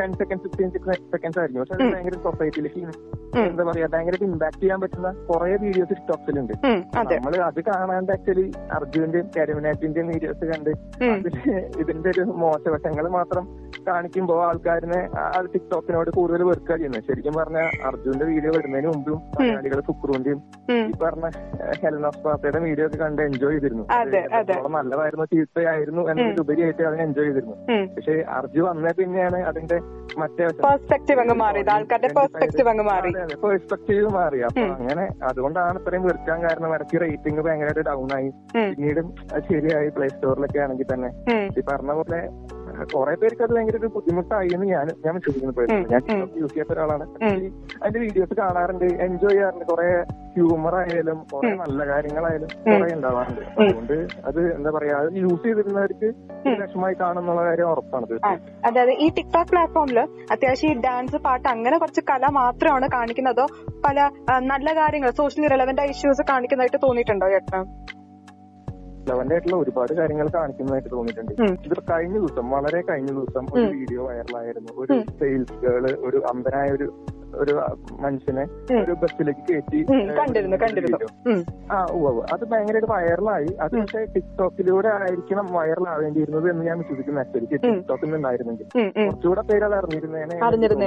ടെൻ സെക്കൻഡ് ഫിഫ്റ്റീൻ സെക്കൻഡ് ആയിരിക്കും പക്ഷെ അത്. ഭയങ്കര സൊസൈറ്റിയിലേക്ക്. എന്താ പറയാ ഭയങ്കരമായിട്ട് ഇമ്പാക്ട് ചെയ്യാൻ പറ്റുന്ന കുറെ വീഡിയോസ് ടിക്ടോക്സിലുണ്ട് നമ്മൾ അതെ. കാണാണ്ട് ആക്ച്വലി അർജുവിന്റെയും കരിമിനാറ്റിന്റെയും വീഡിയോസ് കണ്ട് ഇതിന്റെ ഒരു മോശവശങ്ങൾ മാത്രം കാണിക്കുമ്പോൾ ആൾക്കാരിനെ ആ- അത് ടിക്ടോക്കിനോട് കൂടുതൽ വെറുക്കുക ചെയ്യുന്നത് ശരിക്കും പറഞ്ഞാൽ അർജുന്റെ വീഡിയോ വരുന്നതിന് മുമ്പും മലയാളികൾ ഫുക്രുവിന്റെയും. ഈ പറഞ്ഞ ഹെലനോസ് പാർട്ടിയുടെ വീഡിയോ ഒക്കെ കണ്ട് എൻജോയ് ചെയ്തിരുന്നു. നല്ലതായിരുന്നു ചീത്തയായിരുന്നു എന്നതിലുപരിയായിട്ട് അതിനെ എൻജോയ് ചെയ്തിരുന്നു. പക്ഷെ അർജു വന്നേ പിന്നെയാണ് അതിന്റെ മറ്റേ പെർസ്പെക്ടീവ് അങ്ങ് മാറിയത്. ആൾക്കാരുടെ പെർസ്പെക്ടീവ് അങ്ങ് മാറി. അതെ, പെർസ്പെക്ടീവ് മാറി അപ്പൊ. അങ്ങനെ അതുകൊണ്ടാണ് ഇത്രയും വെറുക്കാൻ കാരണം ഇടയ്ക്ക് റേറ്റിംഗ് ഭയങ്കരമായിട്ട് ഡൗൺ ആയി പിന്നീടും ശരിയായി പ്ലേ സ്റ്റോറിലൊക്കെ ആണെങ്കിൽ തന്നെ. ഈ പറഞ്ഞ പോലെ കുറെ പേർക്ക് അത് ഭയങ്കര ഒരു ബുദ്ധിമുട്ടായി എന്ന് ഞാൻ ഞാൻ വിശ്വസിക്കുന്നു. ഞാൻ യൂസ് ചെയ്യാത്ത ഒരാളാണ്. അതിന്റെ വീഡിയോസ് കാണാറുണ്ട്. എൻജോയ് ചെയ്യാറുണ്ട്. കുറെ ഹ്യൂമർ ആയാലും കുറെ നല്ല കാര്യങ്ങളായാലും കുറെ ഉണ്ടാവാറുണ്ട്. അതുകൊണ്ട് അത് എന്താ പറയാ അത് യൂസ് ചെയ്തിരുന്നവർക്ക് വിഷമമായി കാണുന്നുള്ള കാര്യം ഉറപ്പാണ് അതായത് ഈ ടിക്ടോക്ക് പ്ലാറ്റ്ഫോമിൽ അത്യാവശ്യം ഈ ഡാൻസ് പാട്ട് അങ്ങനെ കുറച്ച് കല മാത്രമാണ് കാണിക്കുന്നതോ. പല നല്ല കാര്യങ്ങൾ സോഷ്യലി റെലവെന്റ് ആയ ഇഷ്യൂസ് കാണിക്കുന്നതായിട്ട് തോന്നിയിട്ടുണ്ടോ ചേട്ടാ? ലെവന്റ് ആയിട്ടുള്ള ഒരുപാട് കാര്യങ്ങൾ കാണിക്കുന്നതായിട്ട് തോന്നിയിട്ടുണ്ട്. ഇത് കഴിഞ്ഞ ദിവസം വളരെ കഴിഞ്ഞ ദിവസം ഒരു. വീഡിയോ വൈറലായിരുന്നു ഒരു സെയിൽസ് ഗേൾ ഒരു അമ്പനായ ഒരു ഒരു മനുഷ്യനെ ഒരു ബസ്സിലേക്ക് കയറ്റി കണ്ടിരുന്നു കണ്ടിരുന്നു. ആ ഉവ്വ്. അത് ഭയങ്കരമായിട്ട് വൈറലായി അത്. പക്ഷേ ടിക്ടോക്കിലൂടെ ആയിരിക്കണം വൈറൽ ആവേണ്ടിയിരുന്നത് എന്ന് ഞാൻ വിശ്വസിക്കുന്നു. ആക്ച്വലി. ടിക്ടോക്കിൽ നിന്നായിരുന്നെങ്കിൽ. കുറച്ചുകൂടെ പേര് അത് അറിഞ്ഞിരുന്നേനെ.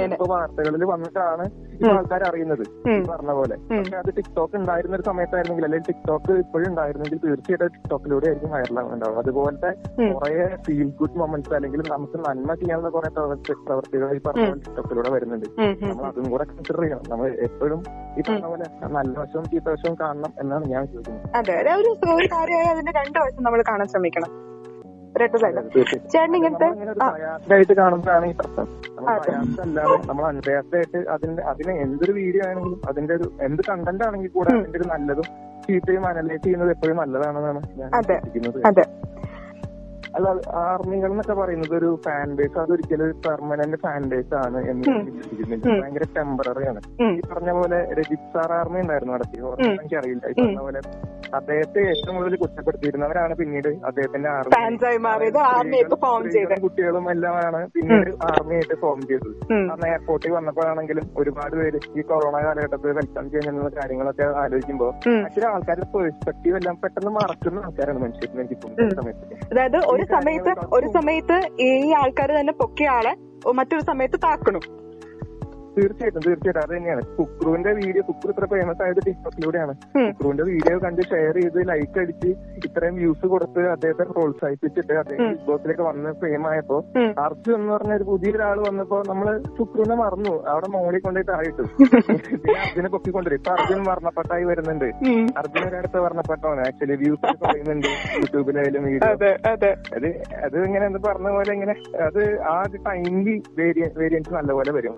ഇപ്പൊ വാർത്തകളിൽ വന്നിട്ടാണ് ഇപ്പൊ ആൾക്കാർ അറിയുന്നത്. പറഞ്ഞ പോലെ. പക്ഷെ അത് ടിക്ടോക്ക് ഉണ്ടായിരുന്ന ഒരു സമയത്തായിരുന്നെങ്കിൽ അല്ലെങ്കിൽ ടിക്ടോക്ക് ഇപ്പോഴും ഉണ്ടായിരുന്നെങ്കിൽ തീർച്ചയായിട്ടും ടിക്ടോക്കിലൂടെ ആയിരിക്കും വൈറലാകുന്നുണ്ടാവും അതുപോലത്തെ. കുറെ ഫീൽ ഗുഡ് മൊമെന്റ്സ് അല്ലെങ്കിൽ നമുക്ക് നന്മ ചെയ്യാവുന്ന കുറെ പ്രവർത്തി പ്രവർത്തികൾ ഈ പറഞ്ഞ പോലെ ടിക്ടോക്കിലൂടെ വരുന്നുണ്ട്. നമ്മൾ അതും കൂടെ കൺസിഡർ ചെയ്യണം നമ്മൾ എപ്പോഴും ഈ പറഞ്ഞ പോലെ നല്ല വശവും ചീത്ത വശവും കാണണം എന്നാണ് ഞാൻ വിശ്വസിക്കുന്നത് അതെ അതെ. ഒരു ഒരു കാര്യമായ അതിന്റെ രണ്ട് വശം നമ്മൾ കാണാൻ ശ്രമിക്കണം. ചേട്ടൻ ഇങ്ങനത്തെ പ്രയാസമായിട്ട് കാണുമ്പോഴാണ് ഈ പ്രശ്നം. നമ്മൾ അതെ. പ്രയാസമല്ലാതെ നമ്മൾ അൺപ്രയാസമായിട്ട് അതിന്റെ അതിന് എന്തൊരു വീഡിയോ ആണെങ്കിലും അതിന്റെ ഒരു എന്ത് കണ്ടന്റ് ആണെങ്കിൽ കൂടെ അതിന്റെ ഒരു നല്ലതും ചീത്തയും അനലൈസ് ചെയ്യുന്നത് എപ്പോഴും നല്ലതാണെന്നാണ് ഞാൻ. വിശ്വസിക്കുന്നത് അല്ല ആർമികൾ എന്നൊക്കെ പറയുന്നത് ഒരു ഫാൻ ബേസ് അതൊരിക്കലും ഒരു പെർമനന്റ് ഫാൻ ബേസ് ആണ് എന്ന് ഞാൻ. വിശ്വസിക്കുന്നില്ല. ഭയങ്കര ടെമ്പററി ആണ്. ഈ പറഞ്ഞ പോലെ രജിത് സാർ ആർമി ഉണ്ടായിരുന്നു നടത്തി. എനിക്കറിയില്ല ഈ പറഞ്ഞ പോലെ അദ്ദേഹത്തെ ഏറ്റവും കൂടുതൽ കുറ്റപ്പെടുത്തിയിരുന്നവരാണ് പിന്നീട് അദ്ദേഹത്തിന്റെ ആർമി. Fans ആയി മാറിയത് ആർമി ആയിട്ട് ഫോം ചെയ്ത് കുട്ടികളും എല്ലാമാണ് പിന്നീട് ആർമിയായിട്ട് ഫോം ചെയ്തത്. അന്ന് എയർപോർട്ടിൽ വന്നപ്പോഴാണെങ്കിലും ഒരുപാട് പേര് ഈ കൊറോണ കാലഘട്ടത്തിൽ വെൽക്കം ചെയ്യുന്ന കാര്യങ്ങളൊക്കെ ആലോചിക്കുമ്പോൾ ആക്ച്വലി ആൾക്കാരുടെ പെർസ്പെക്ടീവ് എല്ലാം പെട്ടെന്ന് മറക്കുന്ന ആൾക്കാരാണ് മനുഷ്യർ എനിക്ക് തോന്നുന്ന സമയത്ത്. അതായത് ഒരു സമയത്ത് ഒരു സമയത്ത് ഈ ആൾക്കാർ തന്നെ പൊക്കിയ ആളെ മറ്റൊരു സമയത്ത് താക്കണം. തീർച്ചയായിട്ടും തീർച്ചയായിട്ടും. അത് തന്നെയാണ്. കുക്രുവിന്റെ വീഡിയോ കുക്രു ഇത്ര ഫേമസ് ആയത് ടിക്ടോക്കിലൂടെയാണ് കുക്രുവിന്റെ വീഡിയോ കണ്ട് ഷെയർ ചെയ്ത് ലൈക്ക് അടിച്ച് ഇത്രയും വ്യൂസ് കൊടുത്ത് അദ്ദേഹത്തെ പ്രോത്സാഹിപ്പിച്ചിട്ട് അദ്ദേഹം ബിഗ് ബോസിലേക്ക് വന്ന് ഫെയിം ആയപ്പോ അർജു എന്ന് പറഞ്ഞ ഒരു പുതിയൊരാൾ വന്നപ്പോ നമ്മൾ കുക്രുവിനെ മറന്നു. അവിടെ മോളി കൊണ്ടുപോയി താഴിട്ടു പിന്നെ അർജുനെ പൊക്കിക്കൊണ്ടിരും ഇപ്പൊ അർജുൻ വർണപ്പെട്ടായി വരുന്നുണ്ട്. അർജുൻ ഒരടുത്ത് വർണപ്പെട്ടവന് ആക്ച്വലി വ്യൂസ് കുറയുന്നുണ്ട് യൂട്യൂബിലായാലും വീഡിയോ അതെ അതെ. ഇങ്ങനെ എന്ത് പറഞ്ഞ പോലെ ഇങ്ങനെ അത് ആ ടൈംലി വേരിയൻസ് നല്ലപോലെ വരും.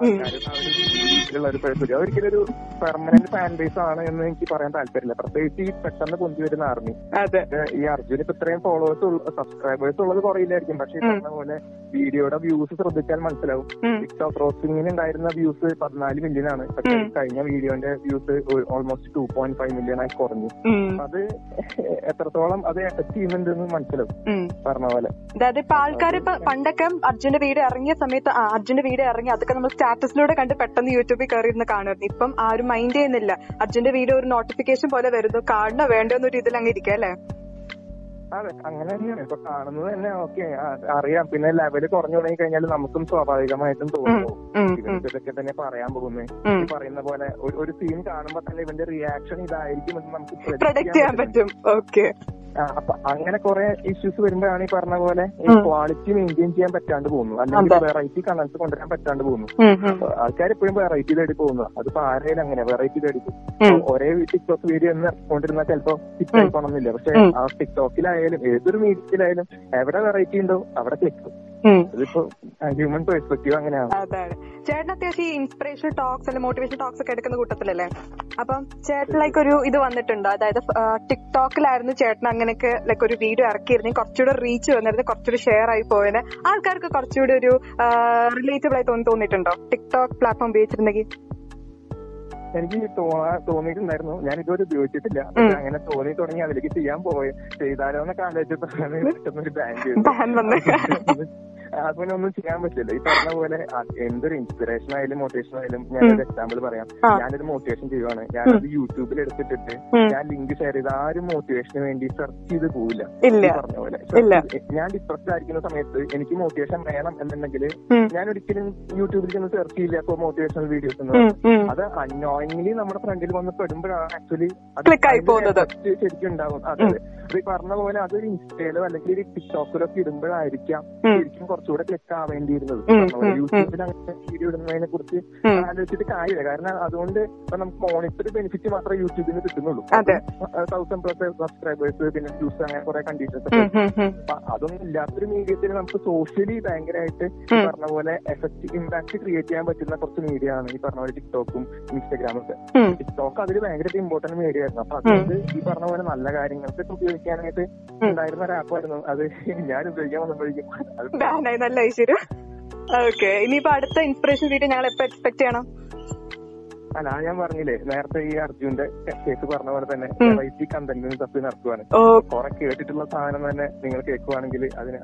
ആ ഒരു ഒരു അതൊരിക്കലും ഒരു പെർമനന്റ് ഫാൻ ബേസ് ആണ് എന്ന് എനിക്ക് പറയാൻ താല്പര്യമില്ല. പ്രത്യേകിച്ച് ഈ പെട്ടെന്ന് പൊന്തി വരുന്ന ആർമി അതെ. ഈ അർജുൻ ഇപ്പൊ ഇത്രയും ഫോളോവേഴ്സ് സബ്സ്ക്രൈബേഴ്സ് ഉള്ളത് കുറയില്ലായിരിക്കും. പക്ഷെ പോലെ വീഡിയോയുടെ വ്യൂസ് ശ്രദ്ധിച്ചാൽ മനസ്സിലാവും. ടിക്ടോക്ക് റോസ്റ്റിംഗിന് ഉണ്ടായിരുന്ന വ്യൂസ് പതിനാല് മില്യൺ ആണ്. പക്ഷെ കഴിഞ്ഞ വീഡിയോന്റെ views almost two point five million ആയി കുറഞ്ഞു. അത് എത്രത്തോളം അത് എഫക്ട് ചെയ്യുന്നുണ്ടെന്ന് മനസ്സിലാവും. പറഞ്ഞ പോലെ. അതായത് ഇപ്പൊ ആൾക്കാർ ഇപ്പൊ പണ്ടൊക്കെ അർജുന്റെ വീട് ഇറങ്ങിയ സമയത്ത് അർജുന്റെ വീട് ഇറങ്ങി അതൊക്കെ നമ്മൾ സ്റ്റാറ്റസിലൂടെ കണ്ട് പെട്ടെന്ന് യൂട്യൂബിൽ കയറി ഇരുന്ന് കാണുമായിരുന്നു. ഇപ്പം ആരും മൈൻഡ് ചെയ്യുന്നില്ല. അർജുന്റെ വീഡിയോ ഒരു നോട്ടിഫിക്കേഷൻ പോലെ വരുന്നു. കാണണോ വേണ്ടോ എന്നൊരു ഇതിൽ അങ്ങ് ഇരിക്കുക അല്ലേ? അതെ അങ്ങനെ തന്നെയാണ്. ഇപ്പൊ കാണുന്നത് തന്നെ ഓക്കെ അറിയാം. പിന്നെ ലെവൽ കുറഞ്ഞു തുടങ്ങി കഴിഞ്ഞാൽ നമുക്കും സ്വാഭാവികമായിട്ടും തോന്നുന്നു ഇതൊക്കെ തന്നെ പറയാൻ പോകുന്നത്. ഈ പറയുന്ന പോലെ ഒരു- സീൻ കാണുമ്പോ തന്നെ ഇവന്റെ റിയാക്ഷൻ ഇതായിരിക്കും എന്ന് നമുക്ക് പ്രൊഡക്ട് പ്രൊഡക്റ്റ് ചെയ്യാൻ പറ്റും. ഓക്കെ അപ്പൊ അങ്ങനെ കുറെ ഇഷ്യൂസ് വരുമ്പോഴാണ് ഈ പറഞ്ഞ പോലെ ഈ ക്വാളിറ്റി മെയിന്റെയിൻ ചെയ്യാൻ പറ്റാണ്ട് പോകുന്നു അല്ലെങ്കിൽ വെറൈറ്റി കണ്ടൻസ് കൊണ്ടുവരാൻ പറ്റാണ്ട് പോകുന്നു. ആൾക്കാർ എപ്പോഴും വെറൈറ്റി തേടി പോകുന്നു. അതിപ്പോ ആരെയും അങ്ങനെ വെറൈറ്റി തേടി ഒരേ ടിക്ടോക്ക് വീഡിയോ എന്ന് കൊണ്ടിരുന്നാൽ ചിലപ്പോ ടിക്ടോക്ക് പോകണമെന്നില്ല പക്ഷെ ആ ടിക്ടോക്കിലായാലും ഏതൊരു മീഡിയത്തിലായാലും എവിടെ വെറൈറ്റി ഉണ്ടോ അവിടെ ക്ലിക്കും ഹ്യൂമൻ പെർസ്പെക്ടീവ് അങ്ങനെയാണ്. അതാണ് ചേട്ടൻ അത്യാവശ്യം ഈ ഇൻസ്പിറേഷൻ ടോക്സ് അല്ലെങ്കിൽ മോട്ടിവേഷൻ ടോക്സ് ഒക്കെ എടുക്കുന്ന കൂട്ടത്തിലല്ലേ? അപ്പം ചേട്ടൻ ലൈക്ക് ഒരു ഇത് വന്നിട്ടുണ്ട്. അതായത് ടിക്ടോക്കിലായിരുന്നു ചേട്ടൻ അങ്ങനെയൊക്കെ ലൈക്ക് ഒരു വീഡിയോ ഇറക്കിയിരുന്നെങ്കിൽ കുറച്ചുകൂടെ റീച്ച് വന്നിരുന്നു കുറച്ചുകൂടി ഷെയർ ആയി പോയതിന് ആൾക്കാർക്ക് കുറച്ചുകൂടി ഒരു റിലേറ്റബിൾ ആയി തോന്നി തോന്നിയിട്ടുണ്ടോ? ടിക്ടോക്ക് പ്ലാറ്റ്ഫോം ഉപയോഗിച്ചിരുന്നെങ്കിൽ. എനിക്ക് തോന്നാ തോന്നിയിട്ടുണ്ടായിരുന്നു. ഞാൻ ഇതുവരെ ഉപയോഗിച്ചിട്ടില്ല. അങ്ങനെ തോന്നി തുടങ്ങി അതിലേക്ക് ചെയ്യാൻ പോയി. ചെയ്താലോ എന്നൊക്കെ ആലോചിച്ചപ്പോഴാണ് പെട്ടെന്നൊരു ബാങ്ക് ബാൻ വന്ന്. അതിനെ ഒന്നും ചെയ്യാൻ പറ്റില്ല. ഈ പറഞ്ഞ പോലെ എന്തൊരു ഇൻസ്പിറേഷൻ ആയാലും മോട്ടിവേഷൻ ആയാലും ഒരു എക്സാമ്പിൾ പറയാം. ഞാനൊരു മോട്ടിവേഷൻ ചെയ്യുവാണ്. ഞാനത് യൂട്യൂബിൽ എടുത്തിട്ടിട്ട് ഞാൻ ലിങ്ക് ഷെയർ ചെയ്ത് ആരും മോട്ടിവേഷന് വേണ്ടി സെർച്ച് ചെയ്ത് പോവില്ല. പറഞ്ഞ പോലെ. ഞാൻ ഡിപ്രസ്ഡ് ആയിരിക്കുന്ന സമയത്ത് എനിക്ക് മോട്ടിവേഷൻ വേണം എന്നുണ്ടെങ്കിൽ ഞാൻ ഒരിക്കലും യൂട്യൂബിൽ ചെന്ന് സെർച്ച് ചെയ്യില്ല അപ്പൊ മോട്ടിവേഷണൽ വീഡിയോസ് എന്ന്. അത് അന്നോയിങ്ലി നമ്മുടെ ഫ്രണ്ടിൽ വന്ന് പെടുമ്പോഴാണ് ആക്ച്വലി. ശരിക്കും ഉണ്ടാവും. അതെ അപ്പൊ അത്. ഈ പറഞ്ഞ പോലെ അതൊരു ഇൻസ്റ്റയിലോ അല്ലെങ്കിൽ ഒരു ടിക്ടോക്കിലോ ഒക്കെ ഇടുമ്പോഴായിരിക്കാം ശരിക്കും കുറച്ചുകൂടെ ക്ലിക്ക് ആവേണ്ടിയിരുന്നത്. യൂട്യൂബിൽ അങ്ങനെ വീഡിയോ ഇടുന്നതിനെ കുറിച്ച് ആലോചിച്ചിട്ട് കാര്യമില്ല. കാരണം അതുകൊണ്ട് ഇപ്പൊ നമുക്ക് മോണിറ്ററി ബെനിഫിറ്റ് മാത്രമേ യൂട്യൂബിന് കിട്ടുന്നുള്ളൂ. തൗസൻഡ് പ്ലസ് സബ്സ്ക്രൈബേഴ്സ് പിന്നെ വ്യൂസ് അങ്ങനെ കുറെ കണ്ടീഷൻസ് അപ്പൊ അതൊന്നും ഇല്ലാത്തൊരു മീഡിയത്തിൽ നമുക്ക് സോഷ്യലി ഭയങ്കരമായിട്ട് പറഞ്ഞ പോലെ എഫക്ട് ഇമ്പാക്ട് ക്രിയേറ്റ് ചെയ്യാൻ പറ്റുന്ന കുറച്ച് മീഡിയ ആണ് ഈ പറഞ്ഞ പോലെ ടിക്ടോക്കും ഇൻസ്റ്റാഗ്രാമും ഒക്കെ. ടിക്ടോക്ക് അതിൽ ഭയങ്കര ഇമ്പോർട്ടന്റ് മീഡിയ ആയിരുന്നു. അപ്പൊ അതുകൊണ്ട് ഈ പറഞ്ഞ പോലെ നല്ല കാര്യങ്ങൾക്ക് ഉപയോഗിക്കാനായിട്ട് ഉണ്ടായിരുന്ന ഒരു ആപ്പായിരുന്നു അത് ഞാൻ ഉപയോഗിക്കാൻ വന്നപ്പോഴേക്കും. ബാനായി നല്ല ഐശ്വര്യം? ഓക്കെ ഇനിയിപ്പോ അടുത്ത ഇൻസ്പിറേഷൻ വീഡിയോ ഞങ്ങൾ എപ്പോ എക്സ്പെക്ട് ചെയ്യണം. അല്ല ഞാൻ പറഞ്ഞില്ലേ നേരത്തെ ഈ അർജുന്റെ കേസ് പറഞ്ഞ പോലെ തന്നെ വെറൈറ്റി കണ്ടന്റിന് തപ്പി നടത്തുവാണ് കുറെ കേട്ടിട്ടുള്ള സാധനം തന്നെ നിങ്ങൾ കേൾക്കുവാണെങ്കിൽ അതിന്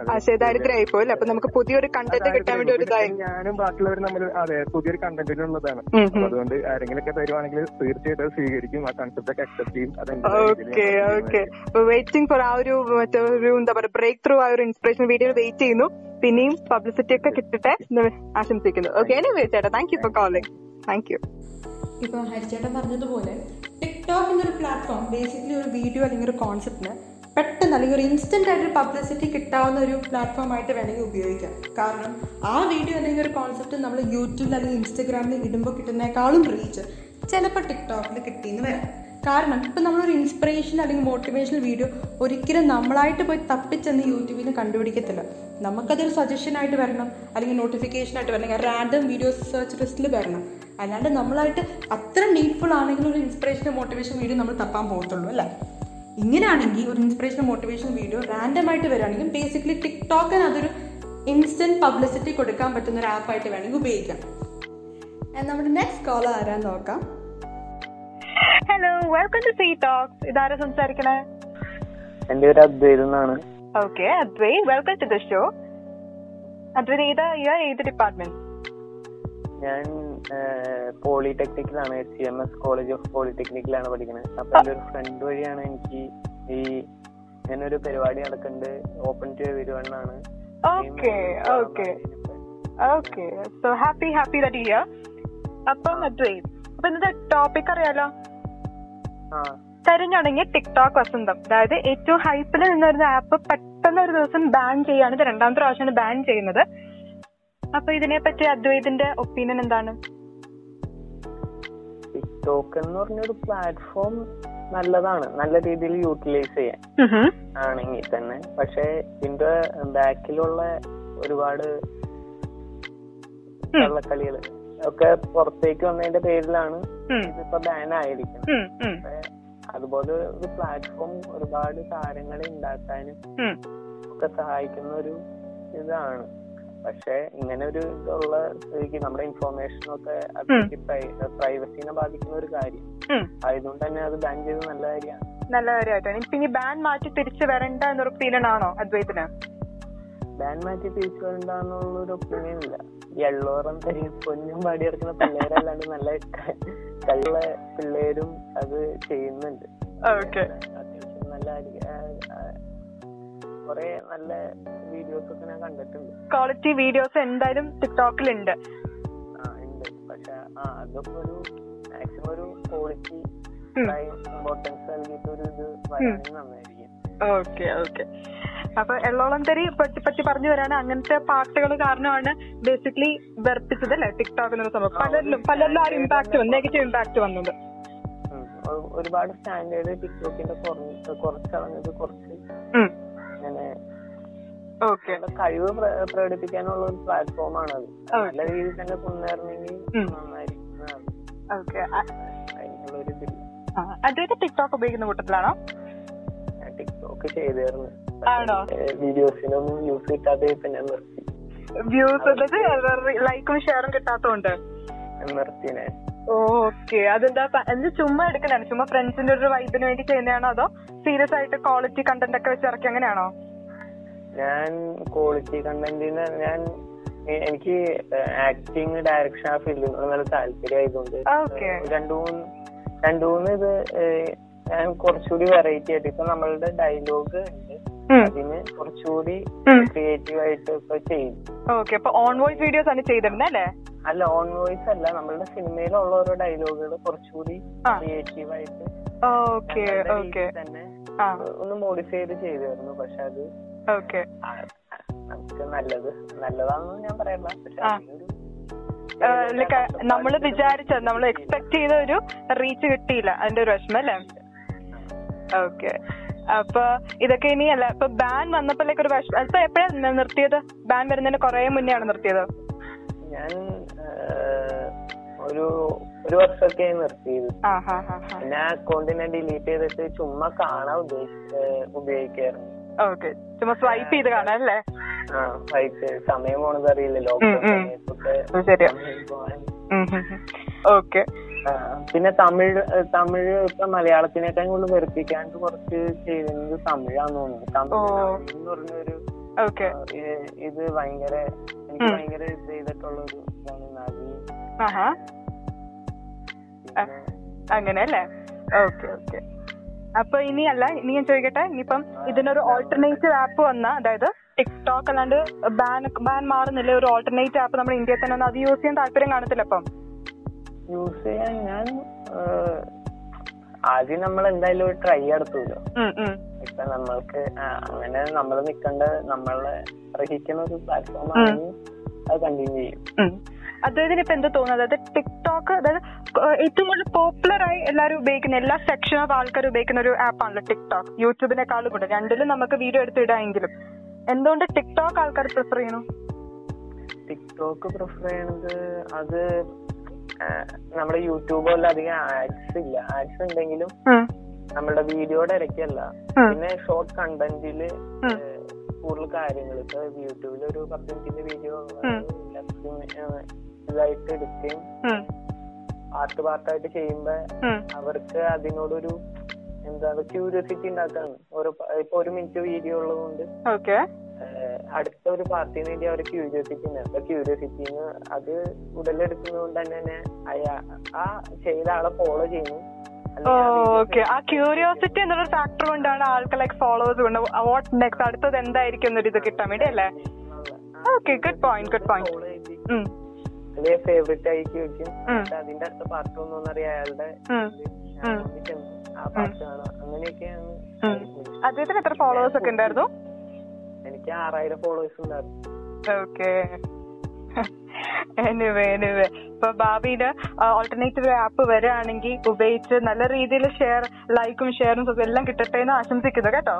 ആയിപ്പോയി അപ്പൊ നമുക്ക് പുതിയൊരു കണ്ടന്റ് കിട്ടാൻ വേണ്ടി ഒരു ഞാനും ബാക്കിയുള്ളവരും നമ്മൾ അതെ പുതിയൊരു കണ്ടന്റിനുള്ളതാണ് അതുകൊണ്ട് ആരെങ്കിലും ഒക്കെ തരുവാണെങ്കിൽ തീർച്ചയായിട്ടും അത് സ്വീകരിക്കും ആ കൺസെപ്റ്റ് ഒക്കെ അക്സെപ്റ്റ് ചെയ്യും. ഓക്കെ ഓക്കെ വെയിറ്റിംഗ് ഫോർ ആ ഒരു മറ്റേ ഒരു എന്താ പറയുക ബ്രേക്ക് ത്രൂ ആ ഒരു ഇൻസ്പിറേഷൻ വീഡിയോ വെയിറ്റ് ചെയ്യുന്നു. പിന്നെയും പബ്ലിസിറ്റി ഒക്കെ കിട്ടട്ടെ എന്ന് ആശംസിക്കുന്നു. ഓക്കെ എനിവേ ചേട്ടാ thank you for calling thank you ഇപ്പോൾ ഹരിച്ചേട്ടൻ പറഞ്ഞതുപോലെ ടിക്ടോക്ക് എന്നൊരു പ്ലാറ്റ്ഫോം ബേസിക്കലി ഒരു വീഡിയോ അല്ലെങ്കിൽ ഒരു കോൺസെപ്റ്റിന് പെട്ടെന്ന് അല്ലെങ്കിൽ ഒരു ഇൻസ്റ്റന്റ് ആയിട്ട് പബ്ലിസിറ്റി കിട്ടാവുന്ന ഒരു പ്ലാറ്റ്ഫോം ആയിട്ട് വേണമെങ്കിൽ ഉപയോഗിക്കാം. കാരണം ആ വീഡിയോ അല്ലെങ്കിൽ ഒരു കോൺസെപ്റ്റ് നമ്മൾ യൂട്യൂബിൽ അല്ലെങ്കിൽ ഇൻസ്റ്റഗ്രാമിൽ ഇടുമ്പോൾ കിട്ടുന്നേക്കാളും റീച്ച് ചിലപ്പോൾ ടിക്ടോക്കിൽ കിട്ടിയെന്ന് വരാം. കാരണം ഇപ്പം നമ്മളൊരു ഇൻസ്പിറേഷൻ അല്ലെങ്കിൽ മോട്ടിവേഷണൽ വീഡിയോ ഒരിക്കലും നമ്മളായിട്ട് പോയി തപ്പിച്ചെന്ന് യൂട്യൂബിൽ നിന്ന് കണ്ടുപിടിക്കത്തില്ല. നമുക്കതൊരു സജഷനായിട്ട് വരണം അല്ലെങ്കിൽ നോട്ടിഫിക്കേഷനായിട്ട് വരണം റാൻഡം വീഡിയോസ് സെർച്ച് ലിസ്റ്റിൽ വരണം. അല്ലാണ്ട് നമ്മളായിട്ട് അത്ര നീഡ്ഫുൾ ആണെങ്കിൽ ഒരു ഇൻസ്പിറേഷൻ മോട്ടിവേഷൻ വീഡിയോ നമ്മൾ തപ്പാൻ പോകത്തുള്ളൂ അല്ലേ? ഇങ്ങനെയാണെങ്കിൽ ഒരു ഇൻസ്പിറേഷൻ മോട്ടിവേഷൻ വീഡിയോ റാൻഡം ആയിട്ട് വരികയാണെങ്കിൽ ബേസിക്കലി ടിക്ടോക്കിന് അതൊരു ഇൻസ്റ്റന്റ് പബ്ലിസിറ്റി കൊടുക്കാൻ പറ്റുന്ന ഒരു ആപ്പായിട്ട് വേണമെങ്കിൽ ഉപയോഗിക്കാം. And നമ്മുടെ നെക്സ്റ്റ് കോൾ ആരാ നോക്കാം. Hello welcome to C talks ഇതാരാ സംസാരിക്കണേ? എന്റെ പേര് അദ്വൈത് എന്നാണ്. Okay Advai welcome to the show Advaith ഏതാ? ഏത് ഡിപ്പാർട്ട്മെന്റ് ഞാൻ പോളിടെക്നിക്കിലാണ് C M S college of പോളിടെക്നിക്കിലാണ് പഠിക്കുന്നത് അപ്പൊ എന്റെ ഒരു ഫ്രണ്ട് വഴിയാണ് എനിക്ക് ഈ ഞാനൊരു പരിപാടി നടക്കുന്നുണ്ട് open to വരുവാണെന്നാണ്. Okay okay okay so happy happy that year അപ്പം ഇന്നത്തെ ടോപ്പിക് അറിയാലോ? ആ. കരിഞ്ഞുണങ്ങിയ ടിക്ടോക്ക് വസന്തം. അതായത് ഏറ്റവും ഹൈപ്പിൽ നിന്നിരുന്ന ആപ്പ് പെട്ടെന്ന് ഒരു ദിവസം ബാൻ ചെയ്യാണ്. ഇത് രണ്ടാമത്തെ പ്രാവശ്യമാണ് ബാൻ ചെയ്യുന്നത്. അപ്പൊ ഇതിനെപ്പറ്റി അദ്വൈതിന്റെ ഒപ്പീനിയൻ എന്താണ്? ടിക്ടോക്ക് എന്ന് പറഞ്ഞൊരു പ്ലാറ്റ്ഫോം നല്ലതാണ്. നല്ല രീതിയിൽ യൂട്ടിലൈസ് ചെയ്യാൻ ആണെങ്കിൽ തന്നെ. പക്ഷെ ഇതിന്റെ ബാക്കിലുള്ള ഒരുപാട് കളികൾ ഒക്കെ പുറത്തേക്ക് വന്നതിന്റെ പേരിലാണ്. ഇതിപ്പോ ബാൻ ആയിരിക്കുന്നത്. അതുപോലെ ഒരു പ്ലാറ്റ്ഫോം ഒരുപാട് താരങ്ങളെ ഉണ്ടാക്കാനും. ഒക്കെ സഹായിക്കുന്ന ഒരു ഇതാണ്. പക്ഷെ ഇങ്ങനെ ഒരു ഇതുള്ള സ്ഥിതിക്ക് നമ്മുടെ ഇൻഫോർമേഷനൊക്കെ പ്രൈവസിനെ ബാധിക്കുന്ന ഒരു കാര്യം. ആയതുകൊണ്ട് തന്നെ അത് ബാൻ ചെയ്ത് നല്ല കാര്യമാണ്. നല്ല കാര്യമായിട്ടാണ്. ഇപ്പൊ ഇനി ബാൻ മാറ്റി തിരിച്ചു വരണ്ട എന്നൊരു ഒപ്പീനിയൻ ആണോ അദ്വൈതിന്? ബാൻ മാറ്റി തിരിച്ചു വരണ്ടെന്നുള്ള ഒരു ഒപ്പീനിയൻ ഇല്ല. എള്ളോറം തരി പൊന്നും പാടി കിടക്കുന്ന പിള്ളേരല്ലാണ്ട് നല്ല കള്ള പിള്ളേരും അത് ചെയ്യുന്നുണ്ട്. അത്യാവശ്യം നല്ല കൊറേ നല്ല വീഡിയോസ് ഒക്കെ ഞാൻ കണ്ടിട്ടുണ്ട്. ക്വാളിറ്റി വീഡിയോസ് എന്തായാലും ടിക്ടോക്കിലുണ്ട് ആ ഉണ്ട് പക്ഷെ ആ അതൊക്കെ ഒരു മാക്സിമം ഒരു ക്വാളിറ്റി. ഇമ്പോർട്ടൻസ് നൽകിയിട്ട് ഒരു ഇത് വരാണെങ്കിൽ നന്നായിരിക്കും. Okay okay. അപ്പൊ എള്ളോളം തരി പറ്റി പറ്റി പറഞ്ഞു വരാണ്. അങ്ങനത്തെ പാട്ടുകൾ കാരണമാണ് ബേസിക്കലി വെറുപ്പിച്ചത് അല്ലെ? ടിക്ടോക്ക് എന്നൊരു സംഭവം. പലരിലും പലരിലും ആ ഇമ്പാക്ട് വന്നു. നെഗറ്റീവ് ഇമ്പാക്ട് വന്നത്. ഒരുപാട് സ്റ്റാൻഡേർഡ് ടിക്ടോക്കിന്റെ കുറച്ച് കുറച്ച് നമ്മുടെ കഴിവ് പ്രകടിപ്പിക്കാനുള്ള ഒരു പ്ലാറ്റ്ഫോം ആണ് അത്. നല്ല രീതിയിൽ തന്നെ കൊണ്ടുവരണമെങ്കിൽ. നന്നായിരിക്കും ടിക്ടോക്ക് ഉപയോഗിക്കുന്ന കൂട്ടത്തിലാണോ? ടിക്ടോക്ക് ചെയ്തായിരുന്നു ആണോ? വീഡിയോസിനൊന്നും യൂസ് കിട്ടാതെ ഇപ്പൊ ഞാൻ നിർത്തി. വ്യൂസ് ലൈക്കും ഷെയറും കിട്ടാത്തോണ്ട് ഞാൻ നിർത്തിനെ. ഓക്കെ. അതെന്താ എന്ത് ചുമ്മാ എടുക്കലാണ് ചുമ്മാ ഫ്രണ്ട്സിന്റെ ഒരു വൈബിന് വേണ്ടി ചെയ്യുന്നതാണോ? അതോ സീരിയസ് ആയിട്ട് ക്വാളിറ്റി കണ്ടന്റ് ഒക്കെ വെച്ച് ഇറക്കി അങ്ങനെയാണോ? ഞാൻ ക്വാളിറ്റി കണ്ടന്റ് ഞാൻ എനിക്ക് ആക്ടിങ് ഡയറക്ഷൻ ആ ഫീൽഡിനോട് നല്ല താല്പര്യം ആയതുകൊണ്ട് രണ്ടുമൂന്ന് രണ്ടു മൂന്ന് രണ്ടു മൂന്ന് ഇത് ഞാൻ കുറച്ചുകൂടി വെറൈറ്റി ആയിട്ട്. ഇപ്പൊ നമ്മളുടെ ഡയലോഗ് അതിന് കുറച്ചുകൂടി. ക്രിയേറ്റീവ് ആയിട്ട് ഇപ്പൊ ചെയ്യും. ഓക്കെ അപ്പൊ ഓൺ വോയിസ് വീഡിയോസ് ആണ് ചെയ്തിരുന്നത് അല്ലേ? അല്ല ഓൺ വോയിസ് അല്ല നമ്മളുടെ സിനിമയിലുള്ള ഓരോ ഡയലോഗുകൾ കുറച്ചുകൂടി. ക്രിയേറ്റീവ് ആയിട്ട് ഓക്കെ ഓക്കെ തന്നെ ഒന്ന് മോഡിഫൈ ചെയ്ത് ചെയ്തിരുന്നു പക്ഷെ അത് ഓക്കെ നമുക്ക് നല്ലത് നല്ലതാണെന്ന് ഞാൻ പറയണ്ട പക്ഷെ ആ. അതിനൊരു ലൈക്ക് നമ്മൾ വിചാരിച്ച നമ്മൾ എക്സ്പെക്ട് ചെയ്ത ഒരു റീച്ച് കിട്ടിയില്ല അതിന്റെ ഒരു വിഷമം അല്ലേ? ഓക്കെ അപ്പൊ ഇതൊക്കെ ഇനി അല്ല ഇപ്പൊ ബാൻ വന്നപ്പോഴേക്ക് ഒരു വിഷമം. അപ്പൊ എപ്പോഴാണ് നിർത്തിയത്? ബാൻ വരുന്നതിന് കുറെ മുന്നെയാണ് നിർത്തിയത്? ഞാൻ ഒരു ഒരു വർഷമൊക്കെ നിർത്തിയത്. പിന്നെ അക്കൗണ്ടിനെ ഡിലീറ്റ് ചെയ്തിട്ട് ചുമ്മാ കാണാൻ ഉപയോഗിക്കായിരുന്നു. ഓക്കെ. ചുമ്മാ സ്വൈപ്പ് ചെയ്ത് കാണാം അല്ലേ? ആ വൈകിട്ട് സമയം പോണത് അറിയില്ല ലോക്ക്ഡൌൺ. സമയത്തൊക്കെ. ഓക്കെ. പിന്നെ തമിഴ് തമിഴ് ഇപ്പൊ മലയാളത്തിനേക്കാൾ കൂടുതൽ വെറുപ്പിക്കാണ്ട് കുറച്ച് ചെയ്യുന്നത് തമിഴാന്ന് തോന്നുന്നു. തമിഴ് എന്ന് പറഞ്ഞൊരു ഇത് ഭയങ്കര എനിക്ക് ഭയങ്കര ഇത് ചെയ്തിട്ടുള്ള ഒരു ഇതാണ് അങ്ങനെ അല്ലേ ഓക്കെ ഓക്കെ. അപ്പൊ ഇനി അല്ല ഇനി ഞാൻ ചോദിക്കട്ടെ? ഇനിയിപ്പം ഇതിനൊരു ഓൾട്ടർനേറ്റീവ് ആപ്പ് വന്ന അതായത് ടിക്ടോക്ക് അല്ലാണ്ട് ബാൻ ബാൻ മാറുന്നില്ല. ഒരു ഓൾട്ടർനേറ്റീവ് ആപ്പ് നമ്മുടെ ഇന്ത്യയിൽ തന്നെ അത് യൂസ് ചെയ്യാൻ താല്പര്യം കാണത്തില്ല അപ്പം യൂസ് ചെയ്യാൻ ഞാൻ ആദ്യം നമ്മൾ എന്തായാലും ഒരു ട്രൈ നടത്തൂലോ. ഇപ്പൊ നമ്മൾക്ക് അങ്ങനെ നമ്മൾ നിൽക്കേണ്ട നമ്മളെ അർഹിക്കുന്ന ഒരു പ്ലാറ്റ്ഫോം ആണെങ്കിൽ അത് കണ്ടിന്യൂ ചെയ്യും. അദ്ദേഹത്തിന് ഇപ്പൊ എന്താ തോന്നുന്നത്? അതായത് ടിക്ടോക്ക് അതായത് ഏറ്റവും കൂടുതൽ പോപ്പുലർ ആയി എല്ലാവരും ഉപയോഗിക്കുന്ന എല്ലാ സെക്ഷൻ ഓഫ് ആൾക്കാർ ഉപയോഗിക്കുന്ന ഒരു ആപ്പാണല്ലോ ടിക്ടോക്ക് യൂട്യൂബിനെക്കാളും കൂടെ രണ്ടിലും നമുക്ക് വീഡിയോ എടുത്ത് ഇടാമെങ്കിലും എന്തുകൊണ്ട് ടിക്ടോക്ക് ആൾക്കാർ പ്രിഫർ ചെയ്യണം ടിക്ടോക്ക് പ്രിഫർ ചെയ്യണത് അത് നമ്മുടെ യൂട്യൂബ് പോലെ അധികം ആഡ്സ് ഇല്ല ആഡ്സ് ഉണ്ടെങ്കിലും നമ്മളുടെ നമ്മുടെ വീഡിയോയുടെ ഇടയ്ക്കല്ല ഉം. പിന്നെ ഷോർട്ട് കണ്ടന്റിൽ. കൂടുതൽ കാര്യങ്ങൾ ഇപ്പൊ യൂട്യൂബിൽ ഒരു പത്ത് മിനിറ്റിന്റെ വീഡിയോ. ഇതായിട്ട് എടുക്കുകയും. പാർട്ട് പാർട്ടായിട്ട് ചെയ്യുമ്പോ. അവർക്ക് അതിനോടൊരു എന്താ ക്യൂരിയോസിറ്റി ഉണ്ടാക്കാണ് ഓരോ ഇപ്പൊ ഒരു മിനിറ്റ് വീഡിയോ ഉള്ളതുകൊണ്ട് ഓക്കെ ഏഹ് അടുത്ത ഒരു പാർട്ടിന് വേണ്ടി അവർ ക്യൂരിയോസിറ്റി ഉണ്ട് അപ്പൊ ക്യൂരിയോസിറ്റിന്ന് അത് ഉടലെടുക്കുന്നതുകൊണ്ട് തന്നെ തന്നെ അയാ ആ ചെയ്ത ആളെ ഫോളോ ചെയ്യുന്നു ഓക്കെ ആ ക്യൂരിയോസിറ്റി എന്നുള്ള ഫാക്ടർ കൊണ്ടാണ് ആൾക്ക് ലൈക്ക് ഫോളോവേഴ്സ് കൊണ്ട് വാട്ട് നെക്സ്റ്റ് അടുത്തത് എന്തായിരിക്കും എന്നൊരു ഇത് കിട്ടാൻ വേണ്ടി അല്ലേ? Okay good point good point ചെയ്ത്. ഫേവറേറ്റ് ആയി ചോദിക്കും അതിന്റെ അടുത്ത പാർട്ട് ഒന്നും അറിയാം അയാളുടെ ആ പാർട്ട് കാണാം. അങ്ങനെയൊക്കെയാണ് അദ്ദേഹത്തിന് എത്ര ഫോളോവേഴ്സ് ഒക്കെ ഉണ്ടായിരുന്നു? എനിക്ക് ആറായിരം ഫോളോവേഴ്സ് ഉണ്ടായിരുന്നു. ഓക്കെ എനിവേ എനിവേ ഇപ്പൊ ഭാവിയിൽ ഓൾട്ടർനേറ്റീവ് ആപ്പ് വരികയാണെങ്കിൽ ഉപയോഗിച്ച് നല്ല രീതിയിൽ ഷെയർ ലൈക്കും ഷെയറും എല്ലാം കിട്ടട്ടെ എന്ന് ആശംസിക്കുന്നു കേട്ടോ.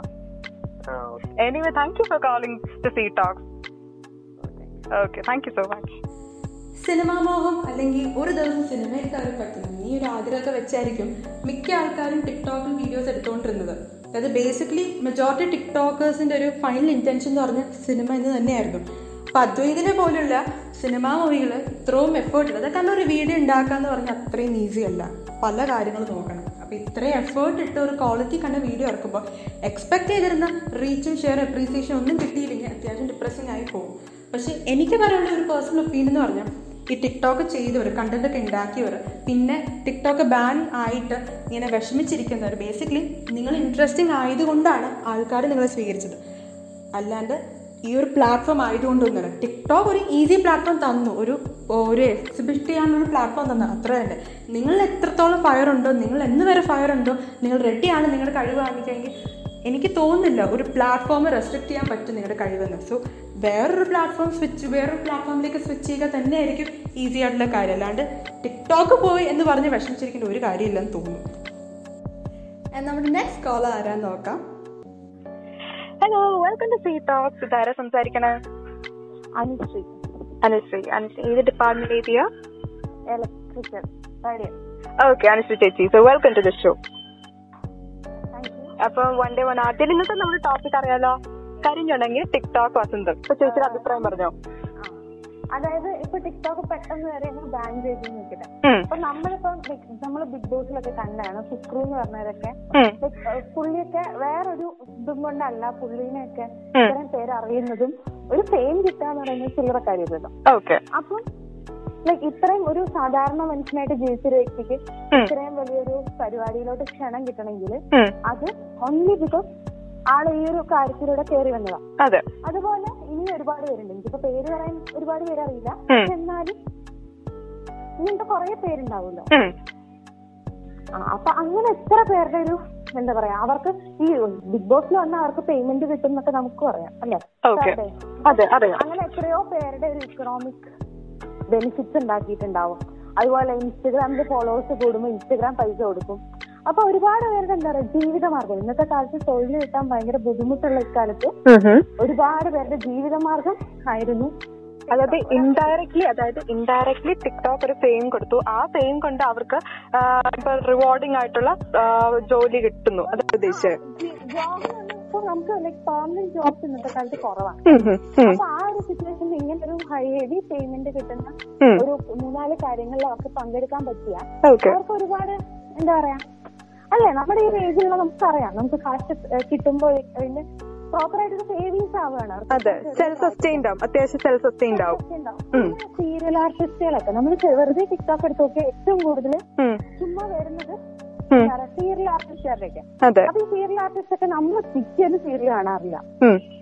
Anyway thank you for calling to C talks okay thank you so much cinema മോഹം അല്ലെങ്കിൽ ഒരു ദിവസം സിനിമയിൽ കയറി പറ്റുന്ന ഈ ഒരു ആഗ്രഹമൊക്കെ വെച്ചായിരിക്കും മിക്ക ആൾക്കാരും ടിക്ടോക്കിൽ വീഡിയോസ് എടുത്തുകൊണ്ടിരുന്നത്. അതായത് ബേസിക്കലി മെജോറിറ്റി ടിക്ടോക്കേഴ്സിന്റെ ഒരു ഫൈനൽ ഇന്റൻഷൻ എന്ന് പറഞ്ഞ സിനിമ എന്ന് തന്നെയായിരുന്നു. അപ്പൊ അദ്വൈതിനെ പോലുള്ള സിനിമാ മൂവികൾ ഇത്രയും എഫേർട്ട് ഇല്ല. അതൊക്കെ ഒരു വീഡിയോ ഉണ്ടാക്കുക എന്ന് പറഞ്ഞാൽ അത്രയും ഈസി അല്ല. പല കാര്യങ്ങൾ നോക്കണം. അപ്പൊ ഇത്രയും എഫേർട്ട് ഇട്ട് ഒരു ക്വാളിറ്റി കണ്ട വീഡിയോ ഇറക്കുമ്പോൾ എക്സ്പെക്ട് ചെയ്തിരുന്ന റീച്ചും ഷെയർ അപ്രീസിയേഷൻ ഒന്നും കിട്ടിയില്ലെങ്കിൽ അത്യാവശ്യം ഡിപ്രസിംഗ് ആയി പോകും. പക്ഷേ എനിക്ക് പറയാനുള്ള ഒരു പേഴ്സണൽ ഒപ്പീനിയൻ എന്ന് പറഞ്ഞാൽ ഈ ടിക്ടോക്ക് ചെയ്തവർ കണ്ടന്റ് ഒക്കെ ഉണ്ടാക്കിയവർ പിന്നെ ടിക്ടോക്ക് ബാൻ ആയിട്ട് ഇങ്ങനെ വിഷമിച്ചിരിക്കുന്നവർ ബേസിക്കലി നിങ്ങൾ ഇൻട്രസ്റ്റിംഗ് ആയതുകൊണ്ടാണ് ആൾക്കാർ നിങ്ങളെ സ്വീകരിച്ചത്. അല്ലാണ്ട് ഈ ഒരു പ്ലാറ്റ്ഫോം ആയതുകൊണ്ടൊന്നുമല്ല. ടിക്ടോക്ക് ഒരു ഈസി പ്ലാറ്റ്ഫോം തന്നു. ഒരു ഒരു എക്സിബിറ്റ് ചെയ്യാനുള്ള പ്ലാറ്റ്ഫോം തന്നു. അത്ര തന്നെ നിങ്ങൾ എത്രത്തോളം ഫയർ ഉണ്ടോ നിങ്ങൾ എന്ന് വരെ ഫയർ ഉണ്ടോ നിങ്ങൾ റെഡിയാണ് നിങ്ങളുടെ കഴിവ് കാണിക്കുകയെങ്കിൽ എനിക്ക് തോന്നുന്നില്ല ഒരു പ്ലാറ്റ്ഫോം റെസ്ട്രിക്ട് ചെയ്യാൻ പറ്റും നിങ്ങളുടെ കഴിവെന്ന്. സോ വേറൊരു പ്ലാറ്റ്ഫോം സ്വിച്ച് വേറൊരു പ്ലാറ്റ്ഫോമിലേക്ക് സ്വിച്ച് ചെയ്യുക തന്നെ ആയിരിക്കും ഈസി ആയിട്ടുള്ള കാര്യം. അല്ലാണ്ട് ടിക്ടോക്ക് പോയി എന്ന് പറഞ്ഞ് വിഷമിച്ചിരിക്കേണ്ട ഒരു കാര്യമില്ലെന്ന് തോന്നുന്നു. And നമ്മുടെ നെക്സ്റ്റ് കോൾ ആരാന്ന് നോക്കാം. Hello welcome to C talks ഇതാരാ സംസാരിക്കണേ? അനുശ്രീ. അനുശ്രീ. അനുശ്രീ ഏത് ഡിപ്പാർട്ട്മെന്റ് എഴുതിയ ഇലക്ട്രിക്കൽ ഓക്കെ അനുശ്രീ ചേച്ചി. So welcome to the show അപ്പൊ വൺ ഡേ വൺ ആദ്യം ഇന്നത്തെ നമ്മുടെ ടോപ്പിക് അറിയാലോ? കരിഞ്ഞുണ്ടെങ്കിൽ ടിക്ടോക്ക് വസന്തം ഇപ്പൊ ചേച്ചിയുടെ അഭിപ്രായം പറഞ്ഞോ അതായത് ഇപ്പൊ ടിക്ടോക്ക് പെട്ടെന്ന് വരെ ബാൻ ചെയ്ത് നിൽക്കില്ല. അപ്പൊ നമ്മളിപ്പോ നമ്മൾ ബിഗ് ബോസിലൊക്കെ കണ്ടാണ് ഫുക്രു എന്ന് പറഞ്ഞവരൊക്കെ പുള്ളിയൊക്കെ വേറൊരു ഇതും കൊണ്ടല്ല പുള്ളിനെയൊക്കെ. ഇത്രയും പേര് അറിയുന്നതും ഒരു ഫെയിം കിട്ടാന്ന് പറയുന്നത് ചില്ലറ കാര്യമല്ലോ അപ്പൊ ലൈക്ക് ഇത്രയും ഒരു സാധാരണ മനുഷ്യനായിട്ട് ജീവിച്ചൊരു വ്യക്തിക്ക്. ഇത്രയും വലിയൊരു പരിപാടിയിലോട്ട് ക്ഷണം കിട്ടണമെങ്കിൽ. അത് ഓൺലി ബിക്കോസ് ആൾ ഈ ഒരു കാര്യത്തിലൂടെ കയറി വന്നതാ. അതെ. അതുപോലെ ഇനി ഒരുപാട് പേരുണ്ട്. എനിക്കിപ്പോ പേര് പറയാൻ ഒരുപാട് പേര് അറിയില്ല എന്നാലും ഇങ്ങനത്തെ കുറെ പേരുണ്ടാവുമല്ലോ. അപ്പൊ അങ്ങനെ എത്ര പേരുടെ ഒരു എന്താ പറയാ അവർക്ക് ഈ ബിഗ് ബോസിൽ വന്ന അവർക്ക് പേയ്മെന്റ് കിട്ടും എന്നൊക്കെ നമുക്ക് പറയാം അല്ലേ? അങ്ങനെ എത്രയോ പേരുടെ ഒരു ഇക്കണോമിക് ബെനിഫിറ്റ്സ് ഉണ്ടാക്കിയിട്ടുണ്ടാവും. അതുപോലെ ഇൻസ്റ്റഗ്രാമിന്റെ ഫോളോവേഴ്സ് കൂടുമ്പോൾ ഇൻസ്റ്റഗ്രാം പൈസ കൊടുക്കും. അപ്പൊ ഒരുപാട് പേരുടെ എന്താ പറയാ ജീവിതമാർഗം. ഇന്നത്തെ കാലത്ത് തൊഴിൽ കിട്ടാൻ ഭയങ്കര ബുദ്ധിമുട്ടുള്ള ഇക്കാലത്ത് ഒരുപാട് പേരുടെ ജീവിതമാർഗം ആയിരുന്നു. അതായത് ഇൻഡയറക്ട്ലി അതായത് ഇൻഡയറക്ട്ലി ടിക്ടോക്ക് ഒരു ഫെയിം കൊടുത്തു. ആ ഫെയിം കൊണ്ട് അവർക്ക് ഇപ്പൊ റിവാർഡിംഗ് ആയിട്ടുള്ള ജോലി കിട്ടുന്നു. അത് ഉദ്ദേശിച്ചത്. ഇപ്പൊ നമുക്ക് ലൈക് പെർമനന്റ് ജോബ്സ് ഇന്നത്തെ കാലത്ത് കുറവാണ്. അപ്പൊ ആ ഒരു സിറ്റുവേഷനിൽ ഇങ്ങനെ ഒരു ഹെവി പേയ്മെന്റ് കിട്ടുന്ന. ഒരു മൂന്നാൽ കാര്യങ്ങളിൽ അവർക്ക് പങ്കെടുക്കാൻ പറ്റിയ അവർക്ക് ഒരുപാട് എന്താ പറയാ അല്ലേ നമ്മുടെ ഈ ഏജിലുള്ള നമുക്കറിയാം. നമുക്ക് കാശ് കിട്ടുമ്പോൾ അതിന്റെ പ്രോപ്പർ ആയിട്ട് സേവിങ്സ് ആവുകയാണ്. അതെ സെൽഫ് സസ്റ്റൈൻഡ് ആവും. അത്യാവശ്യം സെൽഫ് സസ്റ്റൈൻഡ് ആവും. സീരിയൽ ആർട്ടിസ്റ്റുകളൊക്കെ നമ്മൾ വെറുതെ ടിക്ടോക്ക് എടുത്ത് നോക്കിയാൽ ഏറ്റവും കൂടുതൽ ചുമ്മാ വരുന്നത്. സീരിയൽ ആർട്ടിസ്റ്റുകാരുടെയൊക്കെ അതെ. അപ്പൊ ഈ സീരിയൽ ആർട്ടിസ്റ്റ് ഒക്കെ നമ്മൾ പിക്ചറിന് സീരിയൽ കാണാറില്ല.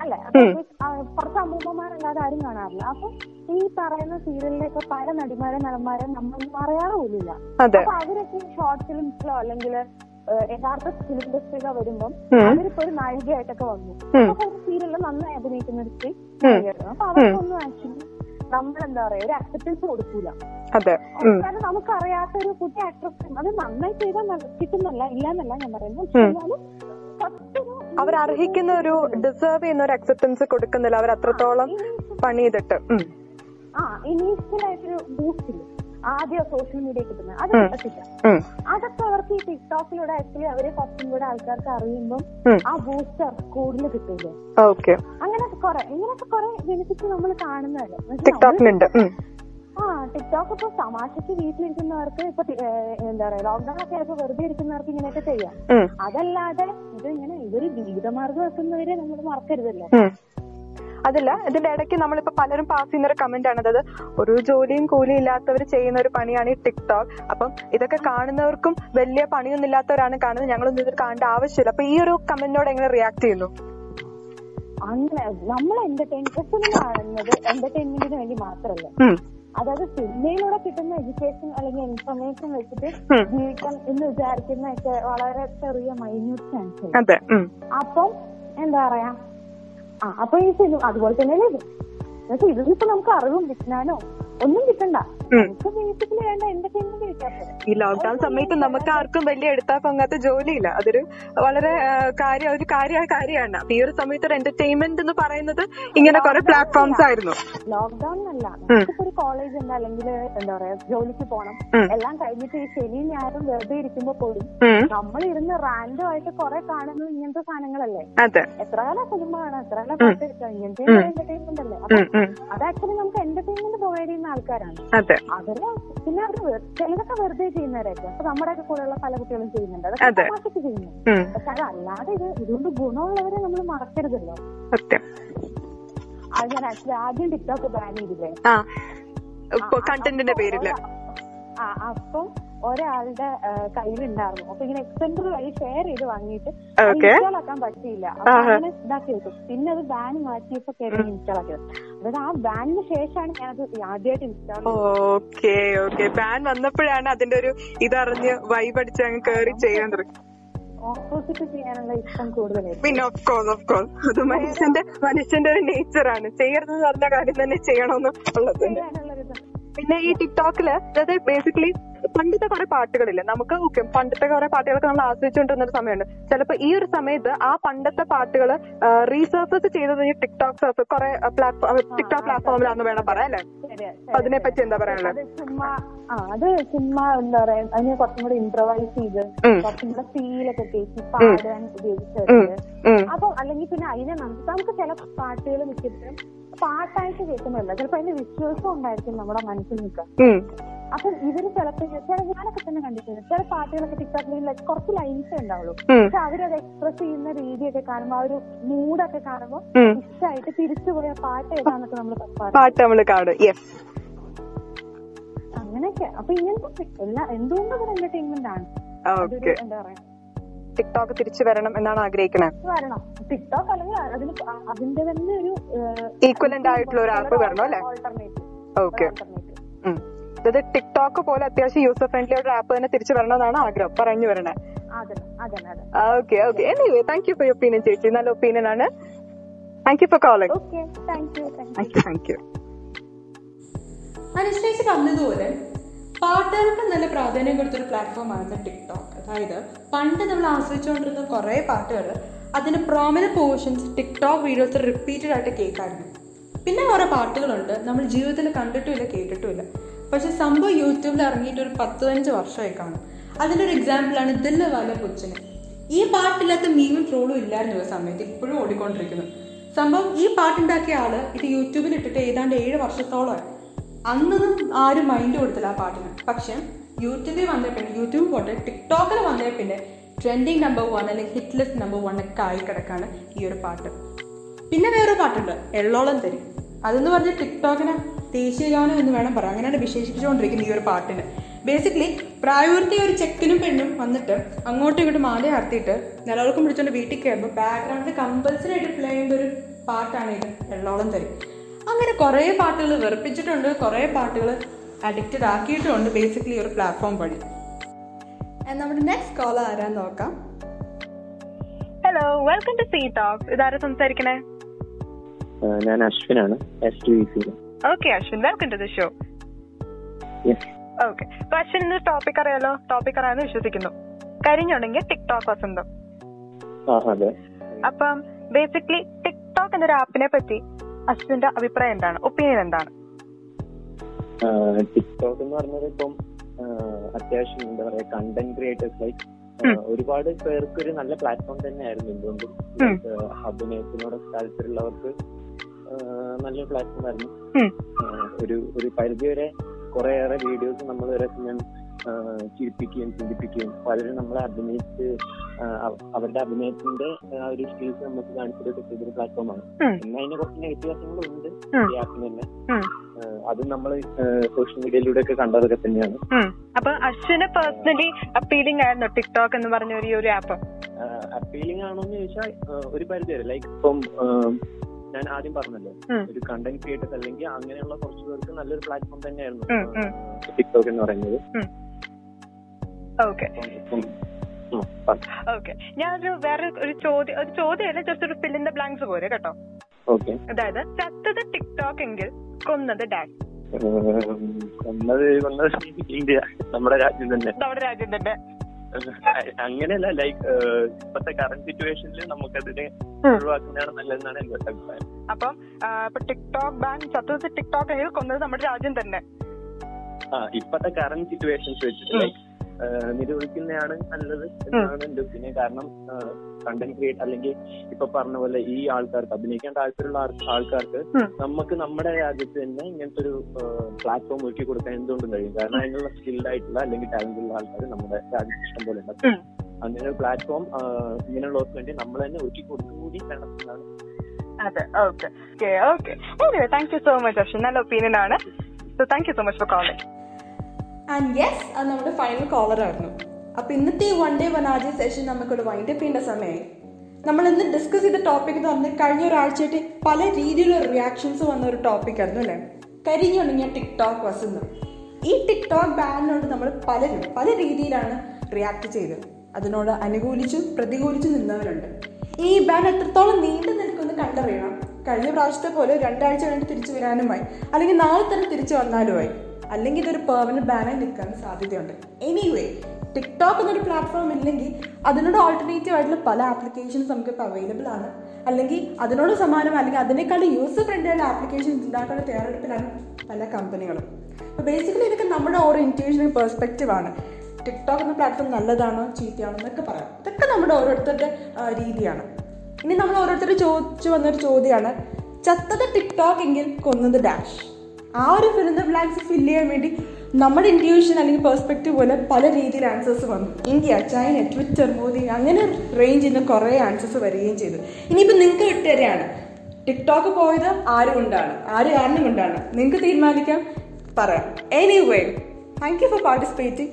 അല്ലെ? പുറത്ത് അമ്മൂമ്മമാരല്ലാതെ ആരും കാണാറില്ല. അപ്പൊ ഈ പറയുന്ന സീരിയലിലൊക്കെ പല നടിമാരെ നടന്മാരെ നമ്മൾ പറയാറുമില്ല അപ്പൊ അവരൊക്കെ ഷോർട്ട് ഫിലിംസിലോ അല്ലെങ്കിൽ യഥാർത്ഥ ഫിലിം ഇൻഡസ്ട്രിയിലോ വരുമ്പം. അവരിപ്പോ ഒരു നായികയായിട്ടൊക്കെ വന്നു. അപ്പൊ ഒരു സീരിയലിൽ നന്നായി അഭിനയിക്കുന്ന ഒരു സ്ത്രീ. നായികയായിരുന്നു. അപ്പൊ അവർക്കൊന്നും ആക്ച്വലി നമ്മൾ എന്താ പറയാ ഒരു അക്സെപ്റ്റൻസ് കൊടുക്കൂല. കാരണം നമുക്കറിയാത്ത ഒരു പുതിയ ആക്ട്രസ് അത് നന്നായി ചെയ്താൽ നല്ല- കിട്ടുന്നല്ല ഇല്ലാന്നല്ല ഞാൻ പറയുന്നത്. പക്ഷെ എന്നാലും അവർ അർഹിക്കുന്ന ഒരു ഡിസേർവ് ചെയ്യുന്ന ഒരു അക്സെപ്റ്റൻസ് കൊടുക്കുന്നില്ല. അവർ അത്രത്തോളം പണി ചെയ്തിട്ട് ആ ഇനീഷ്യൽ ആയിട്ടൊരു ബൂസ്റ്റ് ആദ്യം സോഷ്യൽ മീഡിയ കിട്ടുന്നത്. അത്. കിട്ടത്തില്ല അതൊക്കെ അവർക്ക് ഈ ടിക്ടോക്കിലൂടെ ആക്ച്വലി അവരെ കുറച്ചും കൂടെ ആൾക്കാർക്ക് അറിയുമ്പോൾ ആ ബൂസ്റ്റർ കൂടുതൽ കിട്ടൂലേ ഓക്കെ. അങ്ങനെ കുറെ ഇങ്ങനത്തെ കുറെ ബെനിഫിറ്റ് നമ്മൾ കാണുന്നതല്ലേ. ആ ടിക്ടോക്ക് ഇപ്പൊ തമാശക്ക് വീട്ടിലിരിക്കുന്നവർക്ക് ഇപ്പൊ എന്താ പറയാ ലോക്ക്ഡൌൺ ഒക്കെ ആയപ്പോ വെറുതെ ഇരിക്കുന്നവർക്ക് ഇങ്ങനെയൊക്കെ ചെയ്യാം. അതല്ലാതെ ഇത് ഇങ്ങനെ ഇതൊരു ജീവിതമാർഗം എത്തുന്നവരെ നമ്മൾ മറക്കരുതല്ലോ. അതല്ല. ഇതിന്റെ ഇടയ്ക്ക് നമ്മളിപ്പോ പലരും പാസ് ചെയ്യുന്ന ഒരു കമന്റ് ആണ്. അതായത് ഒരു ജോലിയും കൂലിയും ഇല്ലാത്തവർ ചെയ്യുന്ന ഒരു പണിയാണ് ഈ ടിക്ടോക്ക് അപ്പം ഇതൊക്കെ കാണുന്നവർക്കും വലിയ പണിയൊന്നും ഇല്ലാത്തവരാണ് കാണുന്നത്. ഞങ്ങളൊന്നും ഇത് കാണേണ്ട ആവശ്യമില്ല. അപ്പൊ ഈ ഒരു കമന്റിനോട് എങ്ങനെ റിയാക്ട് ചെയ്യുന്നു? അങ്ങനെ നമ്മൾ കാണുന്നത് എന്റർടൈൻമെന്റിന് വേണ്ടി മാത്രമല്ല. അതായത് സിനിമയിലൂടെ കിട്ടുന്ന എഡ്യൂക്കേഷൻ അല്ലെങ്കിൽ ഇൻഫർമേഷൻ വെച്ചിട്ട്. ജീവിക്കാം എന്ന് വിചാരിക്കുന്നതൊക്കെ വളരെ ചെറിയ മൈന്യൂട്ട് ചാൻസ്. അപ്പം എന്താ പറയാ? ആ അപ്പൊ ഈ അതുപോലെ തന്നെയല്ലേ? ഇത് ഇതിലിപ്പോ നമുക്ക് അറിവും വിജ്ഞാനവും ഒന്നും കിട്ടണ്ട. ഉം. നമുക്ക് ബേസിക്കലി വേണ്ട എന്റർടൈൻമെന്റ് കിട്ടാൻ ഈ ലോക്ക്ഡൌൺ സമയത്ത് നമുക്ക് ആർക്കും വലിയ എടുത്താൽ പൊങ്ങാത്ത ജോലിയില്ല. അതൊരു വളരെ കാര്യ ഒരു കാര്യമായ കാര്യമാണ്. അപ്പൊ ഈ ഒരു സമയത്ത് ഒരു എന്റർടൈൻമെന്റ് എന്ന് പറയുന്നത് ഇങ്ങനെ കുറെ പ്ലാറ്റ്ഫോംസ് ആയിരുന്നു. ലോക്ക്ഡൌൺ അല്ല നമുക്കിപ്പോ ഒരു കോളേജ് ഉണ്ട് അല്ലെങ്കിൽ എന്താ പറയാ ജോലിക്ക് പോകണം എല്ലാം കഴിഞ്ഞിട്ട് ഈ ശനിയും ഞായറും വെറുതെ ഇരിക്കുമ്പോ പോലും നമ്മൾ ഇരുന്ന് റാൻഡം ആയിട്ട് കുറെ കാണുന്നത് ഇങ്ങനത്തെ സാധനങ്ങളല്ലേ? അതെ. എത്ര കാല സിനിമ ആണ് എത്ര കാലം പാട്ട് ഇങ്ങനത്തെ എന്റർടൈൻമെന്റ് അല്ലേ? അപ്പൊ. അത് ആക്ച്വലി നമുക്ക് എന്റർടൈൻമെന്റ് പ്രൊവൈഡ് ചെയ്യുന്ന ആൾക്കാരാണ്. അതെ. അവർ പിന്നെ അവർ ചിലതൊക്കെ വെറുതെ ചെയ്യുന്നവരായിരിക്കും അപ്പൊ നമ്മുടെ ഒക്കെ കൂടെയുള്ള പല കുട്ടികളും ചെയ്യുന്നുണ്ട്. അതെ. അതൊക്കെ തമാശക്ക് ചെയ്യുന്നു. പക്ഷെ അതല്ലാതെ ഇത് ഇതുകൊണ്ട് ഗുണമുള്ളവരെ നമ്മൾ മറക്കരുതല്ലോ. അത് ഞാൻ ആക്ച്വലി ആദ്യം ടിക്ടോക്ക് ബാൻ ചെയ്തില്ലേ? കണ്ടന്റിന്റെ പേരിൽ. അപ്പം ഒരാളുടെ കയ്യിലുണ്ടായിരുന്നു. അപ്പൊ ഇങ്ങനെ എക്സ്റ്റൻഡർ വഴി ഷെയർ ചെയ്ത് വാങ്ങിയിട്ട്. ഇൻസ്റ്റാൾ ആക്കാൻ പറ്റിയില്ല. അപ്പൊ. അങ്ങനെ ഇതാക്കി വെച്ചു. പിന്നെ അത് ബാൻ മാറ്റിയപ്പോ കയറി ഇൻസ്റ്റാൾ ആക്കിയത് അതായത് ആ ബാനിന് ശേഷമാണ് ഞാൻ അത് ആദ്യമായിട്ട് ഇൻസ്റ്റാൾ ഓക്കെ ഓക്കെ ബാൻ വന്നപ്പോഴാണ് അതിന്റെ ഒരു ഇതറിഞ്ഞ് വൈബ് അടിച്ച് അങ്ങ് കേറി ചെയ്യാൻ തുടങ്ങി ഓപ്പോസിറ്റ് ചെയ്യാനുള്ള ഇഷ്ടം കൂടുതലായിരുന്നു. പിന്നെ ഓഫ് കോഴ്സ് ഓഫ് കോഴ്സ് അത് മനുഷ്യന്റെ മനുഷ്യന്റെ ഒരു നേച്ചറാണ് ചെയ്യരുതെന്ന് പറഞ്ഞ കാര്യം തന്നെ ചെയ്യണമെന്ന് ഉള്ളത് പിന്നെ ഈ ടിക്ടോക്കിൽ അതായത് ബേസിക്കലി പണ്ടത്തെ കുറെ പാട്ടുകളില്ലേ? നമുക്ക് ഓക്കെ പണ്ടത്തെ കുറെ പാട്ടുകളൊക്കെ നമ്മൾ ആസ്വദിച്ചുകൊണ്ടിരുന്ന ഒരു സമയമുണ്ട്. ചിലപ്പോ ഈ ഒരു സമയത്ത് ആ പണ്ടത്തെ പാട്ടുകൾ റീസർഫസ് ചെയ്തത് ഈ ടിക്ടോക് സർഫ് കുറെ പ്ലാറ്റ്ഫോം ടിക്ടോക് പ്ലാറ്റ്ഫോമിലാന്ന് വേണം പറയാം അല്ലെ? അതിനെ പറ്റി എന്താ പറയാനുള്ളത്? അത് ചുമ്മാ ആ അത് സിനിമ എന്താ പറയാ അതിനെ കുറച്ചും കൂടെ ഇംപ്രവൈസ് ചെയ്ത്. കുറച്ചും കൂടെ ഫീലൊക്കെ കേട്ടി പാടാൻ ഉപയോഗിച്ചത് അപ്പൊ അല്ലെങ്കിൽ പിന്നെ അതിനെ നമുക്ക് നമുക്ക് ചില പാട്ടുകൾ മിക്കപ്പോഴും പാട്ടായിട്ട് കേൾക്കുന്നില്ല ചിലപ്പോ അതിന്റെ വിശ്വാസം ഉണ്ടായിരിക്കും നമ്മുടെ മനസ്സിൽ നിൽക്കുക ഉം. അപ്പൊ ഇവർ ചിലപ്പോ ചില ഞാനൊക്കെ തന്നെ കണ്ടിട്ടുണ്ട്. ചില പാട്ടുകളൊക്കെ ടിക്ടോക്കിൽ കുറച്ച് ലൈൻസ് ഉണ്ടാവുള്ളൂ. പക്ഷെ അവരത് എക്സ്പ്രസ് ചെയ്യുന്ന രീതിയൊക്കെ കാണുമ്പോ ആ ഒരു മൂഡൊക്കെ കാണുമ്പോ ഉം. ഇഷ്ടമായിട്ട് തിരിച്ചു പോയ പാട്ട് ഏതാന്നൊക്കെ നമ്മൾ പാട്ട് നമ്മൾ കാണും. അങ്ങനെയൊക്കെ. അപ്പൊ ഇങ്ങനത്തെ എല്ലാ എന്തുകൊണ്ടും ഒരു എന്റർടൈൻമെന്റ് ആണ്. എന്താ പറയാ ടിക്ടോക്ക് തിരിച്ചു വരണം എന്നാണ് ആഗ്രഹിക്കുന്നത് വരണം. ടിക്ടോക്ക് അല്ലെങ്കിൽ അതിന് അതിന്റെ തന്നെ ഒരു ഈക്വലന്റ് ആയിട്ടുള്ള ഒരു ആപ്പ് വരണം അല്ലെ? ഓക്കെ അതായത് ടിക്ടോക്ക് പോലെ അത്യാവശ്യം യൂസർ ഫ്രണ്ട്ലി ഒരു ആപ്പ് തന്നെ തിരിച്ചു വരണമെന്നാണ് ആഗ്രഹം. പറഞ്ഞു വരണേ. Okay okay anyway thank you for your opinion ചേച്ചി. നല്ല ഒപ്പീനിയൻ ആണ്. Thank you for calling okay thank you അനുശ്ചേച്ചി പറഞ്ഞതുപോലെ പാട്ടുകൾക്ക് നല്ല പ്രാധാന്യം കൊടുത്തൊരു പ്ലാറ്റ്ഫോമാണ് ടിക്ടോക്ക്. അതായത് പണ്ട് നമ്മൾ ആസ്വദിച്ചുകൊണ്ടിരുന്ന കുറേ പാട്ടുകൾ അതിന്റെ prominent portions TikTok videos repeated ആയിട്ട് കേൾക്കാറുണ്ട്. പിന്നെ കുറേ പാട്ടുകളുണ്ട് നമ്മൾ ജീവിതത്തിൽ കണ്ടിട്ടുമില്ല കേട്ടിട്ടുമില്ല. പക്ഷെ സംഭവം യൂട്യൂബിൽ ഇറങ്ങിയിട്ട് ഒരു പത്ത് പതിനഞ്ച് വർഷമായി കാണും. അതിന്റെ ഒരു എക്സാമ്പിളാണ് ദില്ല വാല കൊച്ചിന്. ഈ പാട്ടില്ലാത്ത മീമും ട്രോളും ഇല്ലായിരുന്നു ഒരു സമയത്ത് ഇപ്പോഴും ഓടിക്കൊണ്ടിരിക്കുന്നു. സംഭവം ഈ പാട്ടുണ്ടാക്കിയ ആൾ ഇത് യൂട്യൂബിൽ ഇട്ടിട്ട് ഏതാണ്ട് ഏഴ് വർഷത്തോളമായി അന്നൊന്നും ആരും മൈൻഡ് കൊടുത്തില്ല ആ പാട്ടിന്. പക്ഷെ യൂട്യൂബിൽ വന്ന പിന്നെ യൂട്യൂബ് പോട്ടെ ടിക്ടോക്കിൽ വന്നേ പിന്നെ ട്രെൻഡിങ് നമ്പർ വൺ അല്ലെങ്കിൽ ഹിറ്റ്ലെസ് നമ്പർ വൺ ഒക്കെ ആയി കിടക്കാണ് ഈ ഒരു പാട്ട്. പിന്നെ വേറൊരു പാട്ടുണ്ട് എള്ളോളം തരും. അതെന്ന് പറഞ്ഞ ടിക്ടോക്കിന് ദേശീയ ഗാനം എന്ന് വേണം പറയാം അങ്ങനെയാണ് വിശേഷിപ്പിച്ചുകൊണ്ടിരിക്കുന്നത് ഈ ഒരു പാട്ടിന്. ബേസിക്കലി പ്രായപൂർത്തി ഒരു ചെക്കനും പെണ്ണും വന്നിട്ട് അങ്ങോട്ടും ഇങ്ങോട്ടും മാല ആർത്തിയിട്ട് നിലവിളക്കം പിടിച്ചോണ്ട് വീട്ടിൽ കയറുമ്പോൾ ബാക്ക്ഗ്രൗണ്ടിൽ കമ്പൽസറി ആയിട്ട് പ്ലേ ചെയ്യുന്ന ഒരു പാട്ടാണ് ഇത് എള്ളോളം തരും. അങ്ങനെ കുറേ പാട്ടുകൾ വെറുപ്പിച്ചിട്ടുണ്ട് കുറേ പാട്ടുകൾ അഡിക്റ്റഡ് ആക്കിയിട്ടുണ്ട് ബേസിക്കലി ഒരു പ്ലാറ്റ്ഫോം വഴി. നമ്മുടെ നെക്സ്റ്റ് കോൾ ആരാ നോക്കാം. Hello welcome to Zee Talks ഇതാരാ സംസാരിക്കണേ? ഞാൻ അശ്വിനാണ് S T V C okay Ashwin welcome to the show okay അപ്പൊ അശ്വിൻ ഇന്ന് ടോപ്പിക് അറിയാലോ? ടോപ്പിക് അറിയാന്ന് വിശ്വസിക്കുന്നു. കഴിഞ്ഞുണ്ടെങ്കിൽ ടിക്ടോക്ക് വസന്തം. അപ്പം ബേസിക്കലി ടിക്ടോക്ക് എന്നൊരു ആപ്പിനെ പറ്റി അശ്വിന്റെ അഭിപ്രായം എന്താണ്? ഒപ്പീനിയൻ എന്താണ്? ടിക്ടോക്ക് എന്ന് പറഞ്ഞത് ഇപ്പം അത്യാവശ്യം എന്താ പറയാ കണ്ടന്റ് ക്രിയേറ്റേഴ്സ് ലൈക്ക് ഒരുപാട് പേർക്ക് ഒരു നല്ല പ്ലാറ്റ്ഫോം തന്നെയായിരുന്നു എന്തുകൊണ്ടും. അഭിനയത്തിനോട് താല്പര്യമുള്ളവർക്ക് നല്ലൊരു പ്ലാറ്റ്ഫോം ആയിരുന്നു. ഒരു ഒരു പരിധി വരെ കുറേയേറെ വീഡിയോസ് നമ്മൾ വരെ സമയം ചിരിപ്പിക്കുകയും ചിന്തിപ്പിക്കുകയും പലരും നമ്മളെ അഭിനയിച്ച് അവരുടെ അഭിനയത്തിന്റെ ആ ഒരു സ്കിൽസ് നമുക്ക് കാണിച്ചതൊക്കെ ചെയ്തൊരു പ്ലാറ്റ്ഫോമാണ് ആണ്. പിന്നെ അതിന്റെ കുറച്ച് നെഗറ്റീവ് വശങ്ങളും ഉണ്ട്. ഈ ആപ്പിന് തന്നെ. അത് നമ്മൾ സോഷ്യൽ മീഡിയയിലൂടെ ഒക്കെ കണ്ടതൊക്കെ തന്നെയാണ്. അപ്പൊ അശ്വിന് പേഴ്സണലി അപ്പീലിംഗ് ആയിരുന്നു ടിക്ടോക്ക് എന്ന് പറഞ്ഞ ഒരു ഒരു ആപ്പ് അപ്പീലിംഗ് ആണോന്ന് ചോദിച്ചാൽ ഒരു പരിധി വരെ. ലൈക്ക് ഇപ്പം ഞാൻ ആദ്യം പറഞ്ഞല്ലോ. ഒരു കണ്ടന്റ് ക്രിയേറ്റേഴ്സ് അല്ലെങ്കിൽ അങ്ങനെയുള്ള കുറച്ച് പേർക്ക് നല്ലൊരു പ്ലാറ്റ്ഫോം തന്നെയായിരുന്നു. ടിക്ടോക്ക് എന്ന് പറയുന്നത്. ഓക്കെ ഓക്കെ ഞാനൊരു വേറെ ഒരു ചോദ്യം ഒരു ചോദ്യമല്ല ജസ്റ്റ് ഒരു ഫില്ലിന്റെ ബ്ലാങ്ക്സ് പോലെ കേട്ടോ. ഓക്കെ അതായത് ചത്തത് ടിക്ടോക്ക് എങ്കിൽ കൊന്നത് ഉം, കൊന്നത് കൊന്നത് ഇന്ത്യ നമ്മുടെ രാജ്യം തന്നെ. നമ്മുടെ രാജ്യം തന്നെ. അങ്ങനെയല്ല ലൈക്ക് ഇപ്പത്തെ കറന്റ് സിറ്റുവേഷനിൽ നമുക്കതിനെ ഒഴിവാക്കുന്നതാണ് നല്ലതെന്നാണ് എന്റെ അഭിപ്രായം. അപ്പം ഇപ്പൊ ടിക്ടോക്ക് ബാൻ ചത്തത് ടിക്ടോക്ക് എങ്കിൽ കൊന്നത് നമ്മുടെ രാജ്യം തന്നെ. ആ ഇപ്പത്തെ കറന്റ് സിറ്റുവേഷൻസ് വെച്ചിട്ട് ലൈക്ക് നിരോധിക്കുന്നതാണ് നല്ലത് എന്നാണ് എന്റെ ഒപ്പീനിയൻ. കാരണം കണ്ടന്റ് ക്രിയേറ്റ് അല്ലെങ്കിൽ ഇപ്പൊ പറഞ്ഞ പോലെ ഈ ആൾക്കാർക്ക് അഭിനയിക്കാൻ താല്പര്യമുള്ള ആൾക്കാർക്ക് നമുക്ക് നമ്മുടെ രാജ്യത്ത് തന്നെ ഇങ്ങനത്തെ ഒരു പ്ലാറ്റ്ഫോം ഒരുക്കി കൊടുക്കാൻ എന്തുകൊണ്ടും കഴിയും. കാരണം അതിനുള്ള സ്കിൽഡ് ആയിട്ടുള്ള അല്ലെങ്കിൽ ടാലന്റ് ഉള്ള ആൾക്കാർ നമ്മുടെ രാജ്യത്ത് ഇഷ്ടം പോലെ ഉണ്ട്. അങ്ങനെ ഒരു പ്ലാറ്റ്ഫോം ഇങ്ങനെയുള്ളവർക്ക് വേണ്ടി നമ്മൾ തന്നെ ഒരുക്കി കൊടുത്തുകൂടി വേണം എന്നാണ്. അതെ okay okay thank you so much Ashwin നല്ല ഒപ്പീനിയൻ ആണ്. So thank you so much for calling and yes അത് നമ്മുടെ ഫൈനൽ കോളർ ആയിരുന്നു. അപ്പം ഇന്നത്തെ ഈ വൺ ഡേ വനാജി സെഷൻ നമുക്കൊരു വൈൻഡ് അപ്പ് ചെയ്യേണ്ട സമയമായി നമ്മൾ ഇന്ന് ഡിസ്കസ് ചെയ്ത ടോപ്പിക് എന്ന് പറഞ്ഞാൽ കഴിഞ്ഞ ഒരാഴ്ചയായിട്ട് പല രീതിയിലുള്ള റിയാക്ഷൻസ് വന്ന ഒരു ടോപ്പിക് ആയിരുന്നു അല്ലേ? കരിഞ്ഞുണങ്ങിയ ടിക്ടോക്ക് വസന്ത് ഈ ടിക്ടോക്ക് ബാനിനോട് നമ്മൾ പലരും പല രീതിയിലാണ് റിയാക്ട് ചെയ്തത്. അതിനോട് അനുകൂലിച്ചും പ്രതികൂലിച്ചും നിന്നവരുണ്ട്. ഈ ബാൻ എത്രത്തോളം നീണ്ടു നിൽക്കുമെന്ന് കണ്ടറിയണം. കഴിഞ്ഞ പ്രാവശ്യത്തെ പോലെ രണ്ടാഴ്ച കഴിഞ്ഞ് തിരിച്ചു വരാനുമായി. അല്ലെങ്കിൽ നാളെ തന്നെ തിരിച്ചു വന്നാലുമായി. അല്ലെങ്കിൽ ഇതൊരു പെർമനന്റ് ബാനായി നിൽക്കാൻ സാധ്യതയുണ്ട്. എനിവേ ടിക്ടോക്ക് എന്നൊരു പ്ലാറ്റ്ഫോം ഇല്ലെങ്കിൽ അതിനോട് ഓൾട്ടർനേറ്റീവ് ആയിട്ടുള്ള പല ആപ്ലിക്കേഷൻസ് നമുക്ക് ഇപ്പോൾ അവൈലബിൾ ആണ്. അല്ലെങ്കിൽ അതിനോട് സമാനം അല്ലെങ്കിൽ അതിനേക്കാളും യൂസർ ഫ്രണ്ട്ലി ആയിട്ടുള്ള ആപ്ലിക്കേഷൻസ് ഉണ്ടാക്കാനുള്ള തയ്യാറെടുപ്പിലാണ് പല കമ്പനികളും അപ്പോൾ ബേസിക്കലി ഇതൊക്കെ നമ്മുടെ ഓരോ ഇന്റ്യൂഷണൽ പെർസ്പെക്റ്റീവ് ആണ്. ടിക്ടോക്ക് എന്ന പ്ലാറ്റ്ഫോം നല്ലതാണോ ചീത്തയാണോ എന്നൊക്കെ പറയാം. ഇതൊക്കെ നമ്മുടെ ഓരോരുത്തരുടെ രീതിയാണ്. ഇനി നമ്മൾ ഓരോരുത്തർ ചോദിച്ചു വന്നൊരു ചോദ്യമാണ് ചത്തത് ടിക്ടോക്ക് എങ്കിൽ കൊന്നത് ഡാഷ് ആ ഒരു ഫിൽ ഫിലിം ബ്ലാങ്ക്സ് ഫില്ല് ചെയ്യാൻ വേണ്ടി നമ്മുടെ ഇൻഡ്യൂഷൻ അല്ലെങ്കിൽ പെർസ്പെക്റ്റീവ് പോലെ പല രീതിയിൽ ആൻസേഴ്സ് വന്നു. ഇന്ത്യ ചൈന ട്വിറ്റർ മോദി അങ്ങനെ റേഞ്ച് ചെയ്യുന്ന കുറേ ആൻസേഴ്സ് വരികയും ചെയ്തു. ഇനിയിപ്പോൾ നിങ്ങൾക്ക് കിട്ടുകയാണ് ടിക്ടോക്ക് പോയത് ആര് കൊണ്ടാണ്? ആര് കാരണം കൊണ്ടാണ്? നിങ്ങൾക്ക് തീരുമാനിക്കാം. പറയാം. Anyway thank you for participating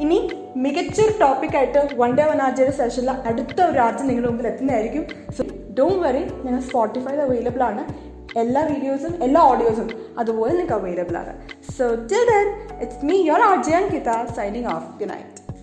ഇനി മികച്ചൊരു ടോപ്പിക്കായിട്ട് വൺ ഡേ വൺ ആർജയുടെ സെഷനിൽ അടുത്ത ഒരു നിങ്ങളുടെ മുമ്പിൽ എത്തുന്നതായിരിക്കും. സോ ഡോണ്ട് വറി ഞങ്ങൾ സ്പോട്ടിഫൈയിൽ അവൈലബിൾ ആണ്. എല്ലാ വീഡിയോസും എല്ലാ ഓഡിയോസും അതുപോലെ നിങ്ങൾക്ക് അവൈലബിൾ ആണ് so till then it's me your RJ Kitha signing off good night